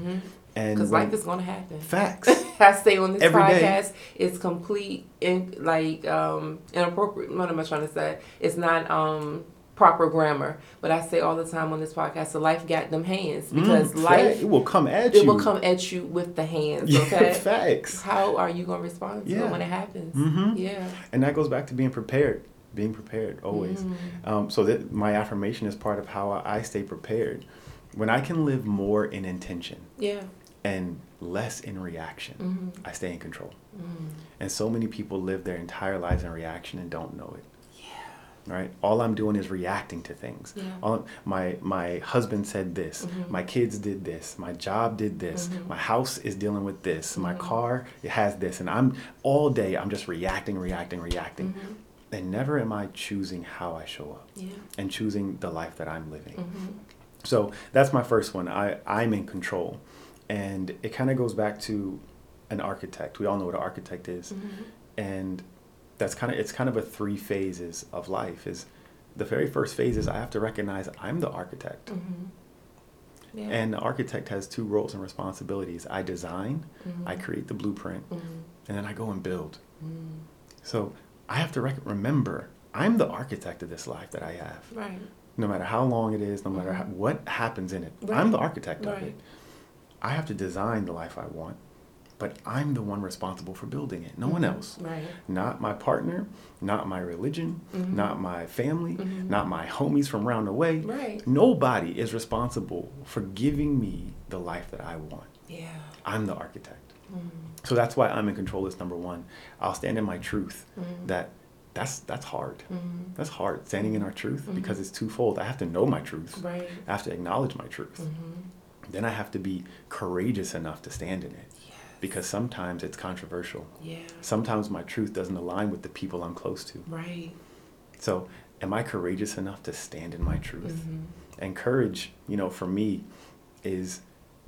And Because life is going to happen. facts. I say on this Every day. podcast, it's complete in like um inappropriate. What am I trying to say? It's not um proper grammar, but I say all the time on this podcast, so life got them hands because Mm, life fact. it will come at it you. It will come at you with the hands. Yeah, Okay. facts. How are you gonna respond to Yeah. it when it happens? Mm-hmm. Yeah. And that goes back to being prepared. being prepared always. Mm. Um, so that my affirmation is part of how I stay prepared. When I can live more in intention Yeah. and less in reaction, Mhm. I stay in control. Mm. And so many people live their entire lives in reaction and don't know it. Right? All I'm doing is reacting to things. Yeah. All, my my husband said this. Mhm. My kids did this. My job did this. Mhm. My house is dealing with this. My Mhm. car it has this. And I'm all day I'm just reacting, reacting, reacting. Mhm. And never am I choosing how I show up Yeah. and choosing the life that I'm living. Mhm. So that's my first one. I, I'm in control. And it kind of goes back to an architect. We all know what an architect is. Mhm. And that's kind of it's kind of a three phases of life is the very first phase is I have to recognize I'm the architect. Mhm. Yeah. And the architect has two roles and responsibilities. I design, I Mhm. create the blueprint, Mhm. and then I go and build. Mm. So I have to rec- remember I'm the architect of this life that I have. Right. No matter how long it is, no matter how, Mhm. what happens in it, Right. I'm the architect of Right. it. I have to design the life I want, but I'm the one responsible for building it, no one Mhm. else. Right. Not my partner, not my religion, Mhm. not my family, Mhm. not my homies from round the way. Right. Nobody is responsible for giving me the life that I want. Yeah. I'm the architect. Mm. So that's why I'm in control is number one. I'll stand in my truth. Mhm. That that's that's hard. Mhm. That's hard standing in our truth Mhm. because it's twofold. I have to know my truth. Right. I have to acknowledge my truth. Mhm. Then I have to be courageous enough to stand in it. Because sometimes it's controversial. Yeah. Sometimes my truth doesn't align with the people I'm close to. Right. So, am I courageous enough to stand in my truth? Mhm. And courage, you know, for me is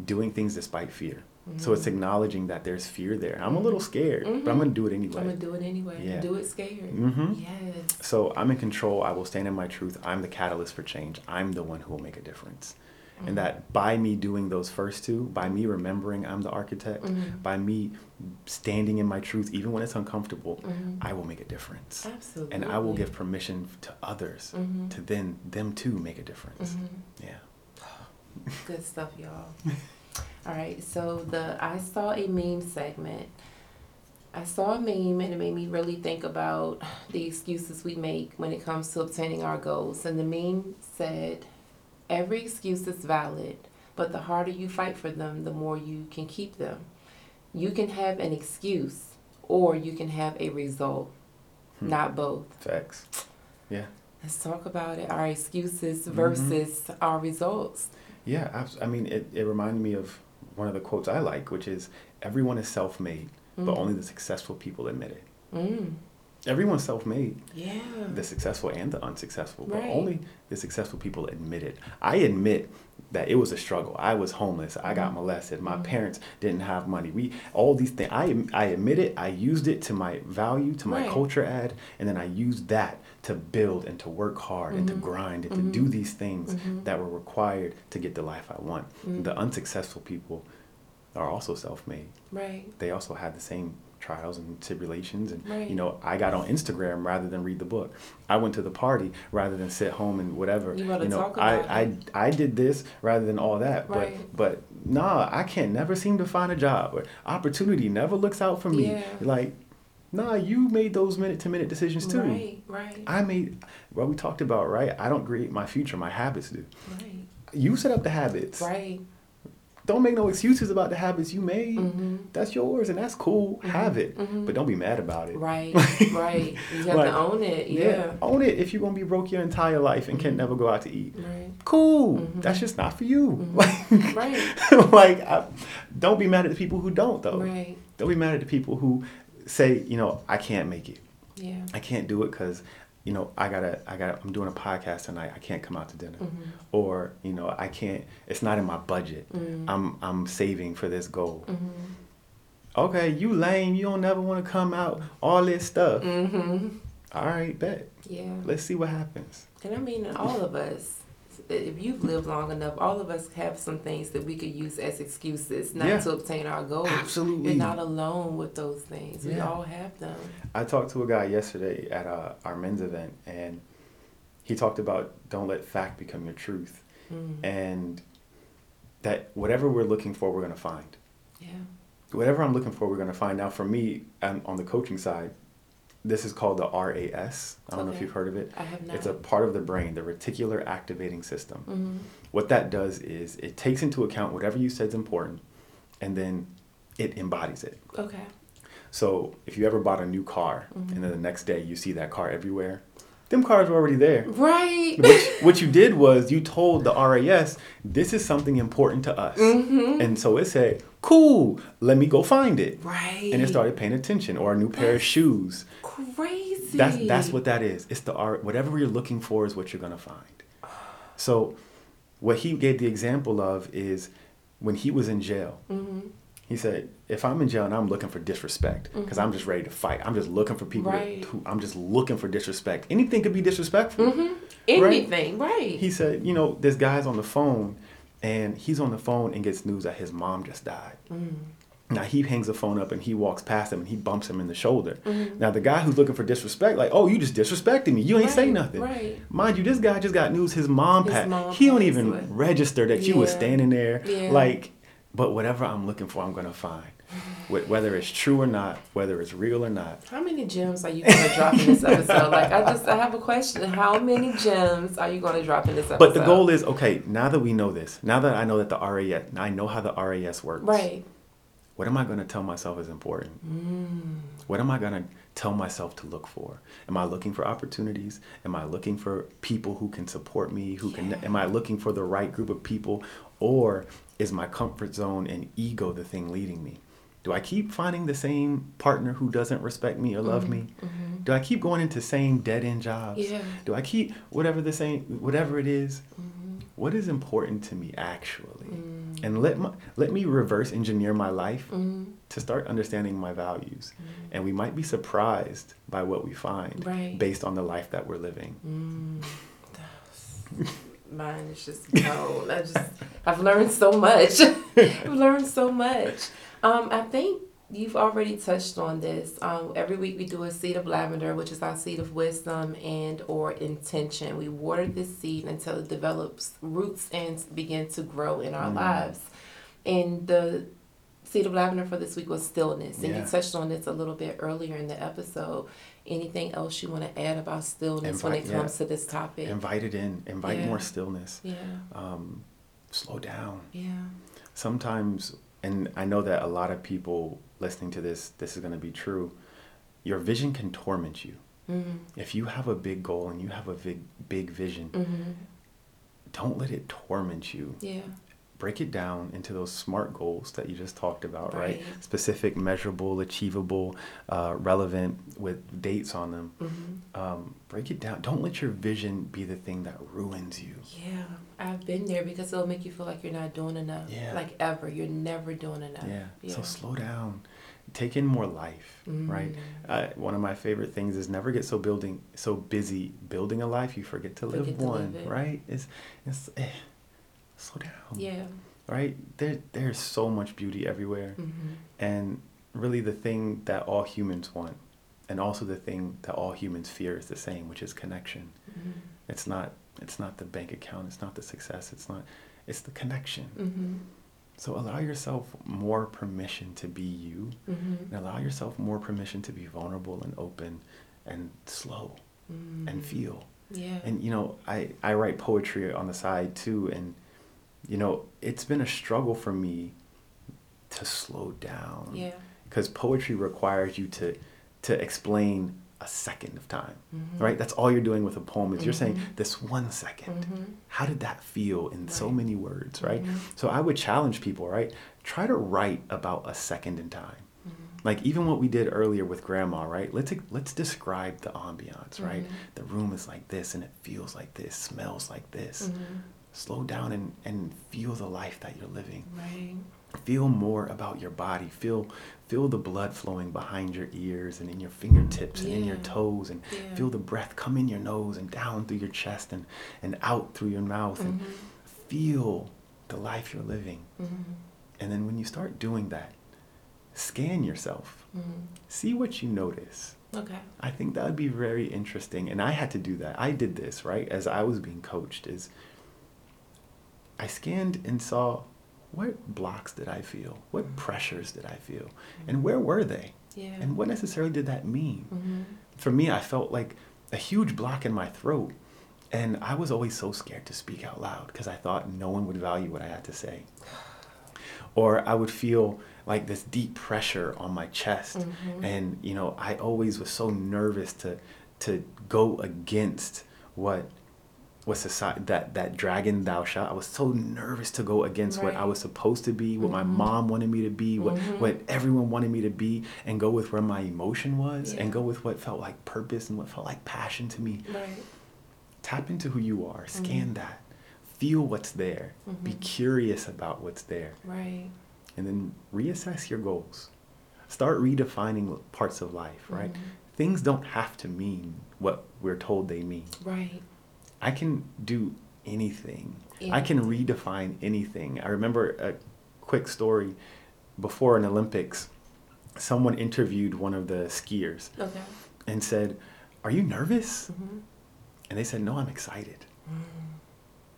doing things despite fear. So it's Mhm. acknowledging that there's fear there. I'm a little scared, but I'm to do it anyway. I'm gonna do it anyway. Yeah. Do it scared. Mm-hmm. Yes. So I'm in control. I will stand in my truth. I'm the catalyst for change. I'm the one who will make a difference. Mhm. And that by me doing those first two, by me remembering I'm the architect, Mhm. by me standing in my truth, even when it's uncomfortable, Mhm. I will make a difference. Absolutely. And I will give permission to others Mhm. to then them too make a difference. Mhm. Yeah. Good stuff, y'all. All right, so the I saw a meme segment. I saw a meme and it made me really think about the excuses we make when it comes to obtaining our goals. And the meme said, Every excuse is valid, but the harder you fight for them, the more you can keep them. You can have an excuse or you can have a result, Hmm. not both. Facts. Yeah. Let's talk about it. Our excuses Mhm. versus our results. Yeah. Abs- I mean, it, it reminded me of one of the quotes I like, which is everyone is self made, but Mm. only the successful people admit it. Mm. Everyone's self made. Yeah. the successful and the unsuccessful, but Right. only the successful people admit it. I admit that it was a struggle. I was homeless. I got Mhm. molested. My Mhm. parents didn't have money. We all these things. I I admit it. I used it to my value, to my Right. culture ad, and then I used that to build and to work hard and to Mhm. grind and to do these things Mhm. that were required to get the life I want. The unsuccessful people are also self-made. Right. They also had the same trials and tribulations and Right. you know i got on instagram rather than read the book i went to the party rather than sit home and whatever You gotta know talk I, about I i did this rather than all that Right. but but nah i can't never seem to find a job or opportunity never looks out for me Yeah. like nah you made those minute to minute decisions too Right. Right. i made what we talked about right i don't create my future my habits do right. you set up the habits Right. Don't make no excuses about the habits you made Mm-hmm. that's yours and that's cool have it mhm. but don't be mad about it Right. right. You have Like, to own it. Yeah. Own it if you're gonna be broke your entire life and can Mhm. never go out to eat. Right. Cool. Mhm. That's just not for you. Mhm. Right. Like, like I, don't be mad at the people who don't though. Right. Don't be mad at the people who say, you know, I can't make it. Yeah. I can't do it because, you know, I gotta, I gotta, I'm doing a podcast tonight. I can't come out to dinner. Mhm. Or, you know, I can't. It's not in my budget. Mm. I'm, I'm saving for this goal. Mhm. Okay, you lame. You don't never want to come out. All this stuff. Mhm. All right, bet. Yeah. Let's see what happens. And I mean, all of us, if you've lived long enough, all of us have some things that we could use as excuses not Yeah. to obtain our goals. Absolutely. You're not alone with those things. We all have them. I talked to a guy yesterday at uh, our men's event, and he talked about don't let fact become your truth, Mm. and that whatever we're looking for, we're gonna find. Yeah. Whatever I'm looking for, we're gonna find. Now, for me, um, on the coaching side, this is called the RAS. I don't know if you've heard of it. I have not. It's a part of the brain, the reticular activating system. Mhm. What that does is it takes into account whatever you said is important and then it embodies it. Okay. So if you ever bought a new car Mm-hmm. and then the next day you see that car everywhere, them cars were already there. Right. What, what you did was you told the RAS, this is something important to us. Mm-hmm. And so it said, cool, let me go find it. right. And it started paying attention or a new pair of shoes. Crazy. That's that's what that is. It's the art. Whatever you're looking for is what you're gonna find. So, what he gave the example of is when he was in jail. Mm-hmm. He said, "If I'm in jail and I'm looking for disrespect, because I'm just ready to fight. I'm just looking for people. Right. To, I'm just looking for disrespect. Anything could be disrespectful." Mm-hmm. Anything. Right. He said, "You know, this guy's on the phone, and he's on the phone and gets news that his mom just died." Mm. Now he hangs the phone up and he walks past him and he bumps him in the shoulder. Mhm. Now the guy who's looking for disrespect, like, oh, you just disrespected me. You ain't say nothing. right. Mind you, this guy just got news his mom His passed. mom he don't even away. register that you was standing there. Yeah. Like, but whatever I'm looking for, I'm gonna find. Wh- Whether it's true or not, whether it's real or not. How many gems are you going to drop in this episode? Like, I just, I have a question. How many gems are you going to drop in this episode? But the goal is okay. Now that we know this, now that I know that the RAS, I know how the RAS works. Right. What am I gonna tell myself is important? Mm. What am I going to tell myself to look for? Am I looking for opportunities? Am I looking for people who can support me? Who can am I looking for the right group of people or is my comfort zone and ego the thing leading me? Do I keep finding the same partner who doesn't respect me or love me? Do I keep going into same dead-end jobs? Mm-hmm. Yeah. Do I keep whatever the same whatever it is? Mm-hmm. What is important to me actually? Mm. And let my let me reverse engineer my life Mm. to start understanding my values. And we might be surprised by what we find Right. based on the life that we're living. Mm. Mine is just gone. I just, I've learned so much. I've learned so much. Um, I think you've already touched on this. Um, every week we do a seed of lavender, which is our seed of wisdom and or intention. We water this seed until it develops roots and begin to grow in our Mm. lives. And the seed of lavender for this week was stillness, and Yeah. you touched on this a little bit earlier in the episode. Anything else you want to add about stillness when it Invite- yeah. comes to this topic? Invite it in, invite Yeah. more stillness. Yeah, Um, slow down. yeah, Sometimes, and I know that a lot of people listening to this, this is going to be true. Your vision can torment you. mm-hmm. If you have a big goal and you have a big, big vision, Mm-hmm. don't let it torment you. yeah, break it down into those smart goals that you just talked about, right? Right. Specific, measurable, achievable, uh, relevant with dates on them. mm-hmm. Um, break it down. Don't let your vision be the thing that ruins you. yeah. I've been there because it'll make you feel like you're not doing enough. Yeah. Like ever, you're never doing enough. Yeah. So slow down. Take in more life, right? Mm. Uh, one of my favorite things is never get so building so busy building a life you forget to live to one, live right? It's it's eh, slow down. Yeah. Right? There there's so much beauty everywhere. Mm-hmm. And really, the thing that all humans want, and also the thing that all humans fear, is the same, which is connection. Mm-hmm. It's not. It's not the bank account. It's not the success. It's not. It's the connection. Mm-hmm. So allow yourself more permission to be you, Mm-hmm. and allow yourself more permission to be vulnerable and open, and slow, mm-hmm. and feel. Yeah. And you know, I I write poetry on the side too, and you know, it's been a struggle for me to slow down. yeah. because poetry requires you to to explain a second of time Mhm. right that's all you're doing with a poem is you're saying Mhm. this one second. Mhm. how did that feel in so many words right Mhm. so i would challenge people right try to write about a second in time Mhm. like even what we did earlier with grandma right let's let's describe the ambiance right the room is like this and it feels like this smells like this. Slow down and and feel the life that you're living Right. feel more about your body feel feel the blood flowing behind your ears and in your fingertips and in your toes and Yeah. feel the breath come in your nose and down through your chest and and out through your mouth and Mhm. feel the life you're living Mhm. and then when you start doing that scan yourself Mhm. see what you notice Okay. i think that would be very interesting and i had to do that i did this right as i was being coached is i scanned and saw what blocks did i feel what pressures did i feel and where were they Yeah. and what necessarily did that mean Mhm. for me, I felt like a huge block in my throat. And I was always so scared to speak out loud because I thought no one would value what I had to say. Or I would feel like this deep pressure on my chest. Mm-hmm. And, you know, I always was so nervous to to go against what what society that that dragon thou shalt. I was so nervous to go against what I was supposed to be, what my Mhm. mom wanted me to be, what Mhm. what everyone wanted me to be, and go with where my emotion was, Yeah. and go with what felt like purpose and what felt like passion to me. Right. Tap into who you are. Scan Mhm. that. Feel what's there. Be Mhm. curious about what's there, Right. and then reassess your goals. Start redefining parts of life. Right. Mhm. Things don't have to mean what we're told they mean. Right. I can do anything. I can redefine anything. I remember a quick story before an Olympics. Someone interviewed one of the skiers Okay. and said, Are you nervous? Mm-hmm. And they said, No, I'm excited.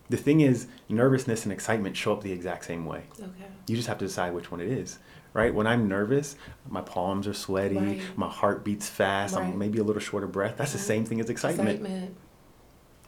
The thing is, nervousness and excitement show up the exact same way. Okay. You just have to decide which one it is. Right? When I'm nervous, my palms are sweaty, Right. my heart beats fast, Right. I'm maybe a little short of breath. That's the same thing as excitement. Excitement.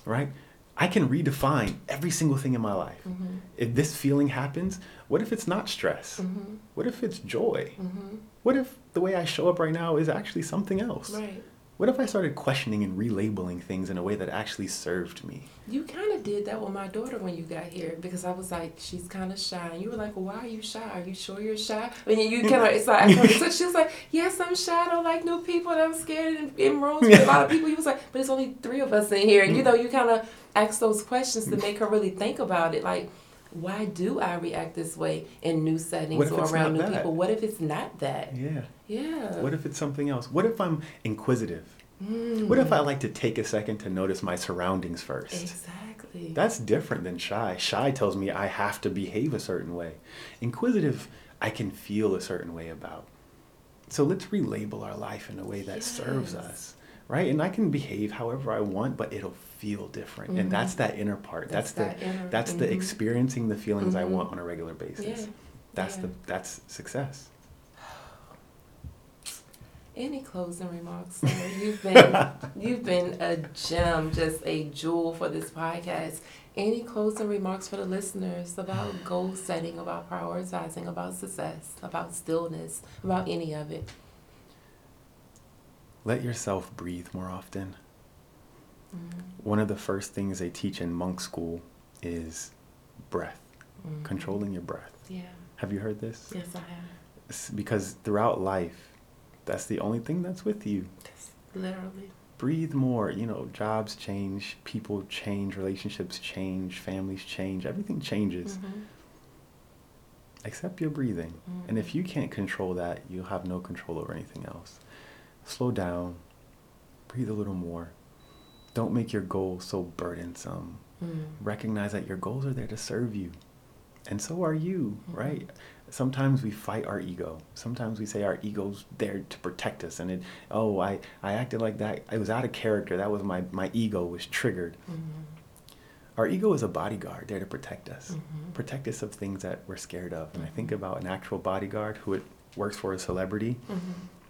Right? I can redefine every single thing in my life. Mm-hmm. If this feeling happens, what if it's not stress? Mm-hmm. What if it's joy? Mm-hmm. What if the way I show up right now is actually something else? Right. What if I started questioning and relabeling things in a way that actually served me? You kind of did that with my daughter when you got here because I was like, she's kind of shy. And you were like, well, why are you shy? Are you sure you're shy? And you kind of, it's like, so she was like, yes, I'm shy. I don't like new people and I'm scared in, in rooms with a lot of people. He was like, but it's only three of us in here. And you mm. know, you kind of ask those questions to make her really think about it. Like, why do I react this way in new settings or around new that? people? What if it's not that? Yeah. Yeah. What if it's something else? What if I'm inquisitive? Mm. What if I like to take a second to notice my surroundings first? Exactly. That's different than shy. Shy tells me I have to behave a certain way. Inquisitive, I can feel a certain way about. So let's relabel our life in a way that serves us, right? And I can behave however I want, but it'll feel different. Mhm. And that's that inner part. That's, That's the that inner- that's the mhm. experiencing the feelings I want on a regular basis. Yeah. That's Yeah. the that's success. Any closing remarks? Sir? You've been you've been a gem, just a jewel for this podcast. Any closing remarks for the listeners about goal setting, about prioritizing, about success, about stillness, about any of it? Let yourself breathe more often. Mm, One of the first things they teach in monk school is breath, mm. controlling your breath. Yeah. Have you heard this? Yes, I have. S- because throughout life, that's the only thing that's with you. That's literally. Breathe more. You know, jobs change, people change, relationships change, families change, everything changes Mhm. except your breathing. And if Mhm. you can't control that, you'll have no control over anything else. Slow down, breathe a little more. Don't make your goals so burdensome. Mm. Recognize that your goals are there to serve you. And so are you, Mhm. right? Sometimes we fight our ego. Sometimes we say our ego's there to protect us and it oh I, I acted like that. I was out of character. That was my, my ego was triggered. Mhm. Our ego is a bodyguard there to protect us. Mhm. Protect us of things that we're scared of. And I think Mhm. about an actual bodyguard who it works for a celebrity.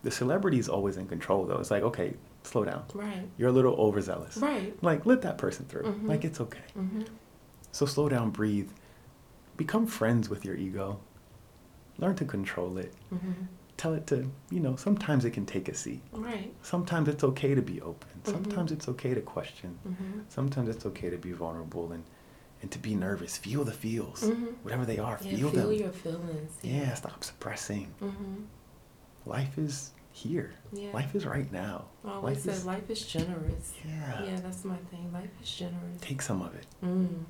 The celebrity is always in control though. It's like, okay, slow down. Right. You're a little overzealous. Right. Like let that person through. Mhm. Like it's okay. Mm-hmm. So slow down, breathe. Become friends with your ego. Learn to control it. Mm-hmm. Tell it to, you know, sometimes it can take a seat. Right. Sometimes it's okay to be open. Mhm. Sometimes it's okay to question. Mm-hmm. Sometimes it's okay to be vulnerable and, and to be nervous. Feel the feels. Mhm. Whatever they are, Yeah, feel, feel them. your feelings. yeah, stop suppressing. Mm-hmm. Life is here. Yeah. Life is right now. I always life say is- life is generous. Yeah. Yeah, that's my thing. Life is generous. Take some of it. Mm.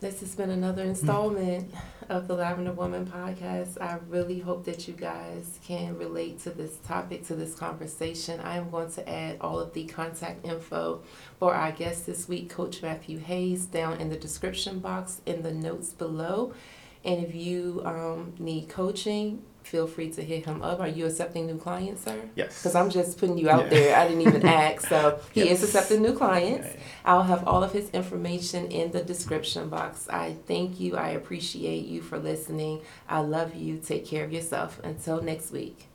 This has been another installment of the Lavender Woman podcast. I really hope that you guys can relate to this topic, to this conversation. I am going to add all of the contact info for our guest this week, Coach Matthew Hayes, down in the description box in the notes below. And if you um, need coaching, feel free to hit him up. Are you accepting new clients, sir? Yes. Because I'm just putting you out Yeah. there. I didn't even ask. So he Yes. is accepting new clients. Yeah, yeah. I'll have all of his information in the description box. I thank you. I appreciate you for listening. I love you. Take care of yourself. Until next week.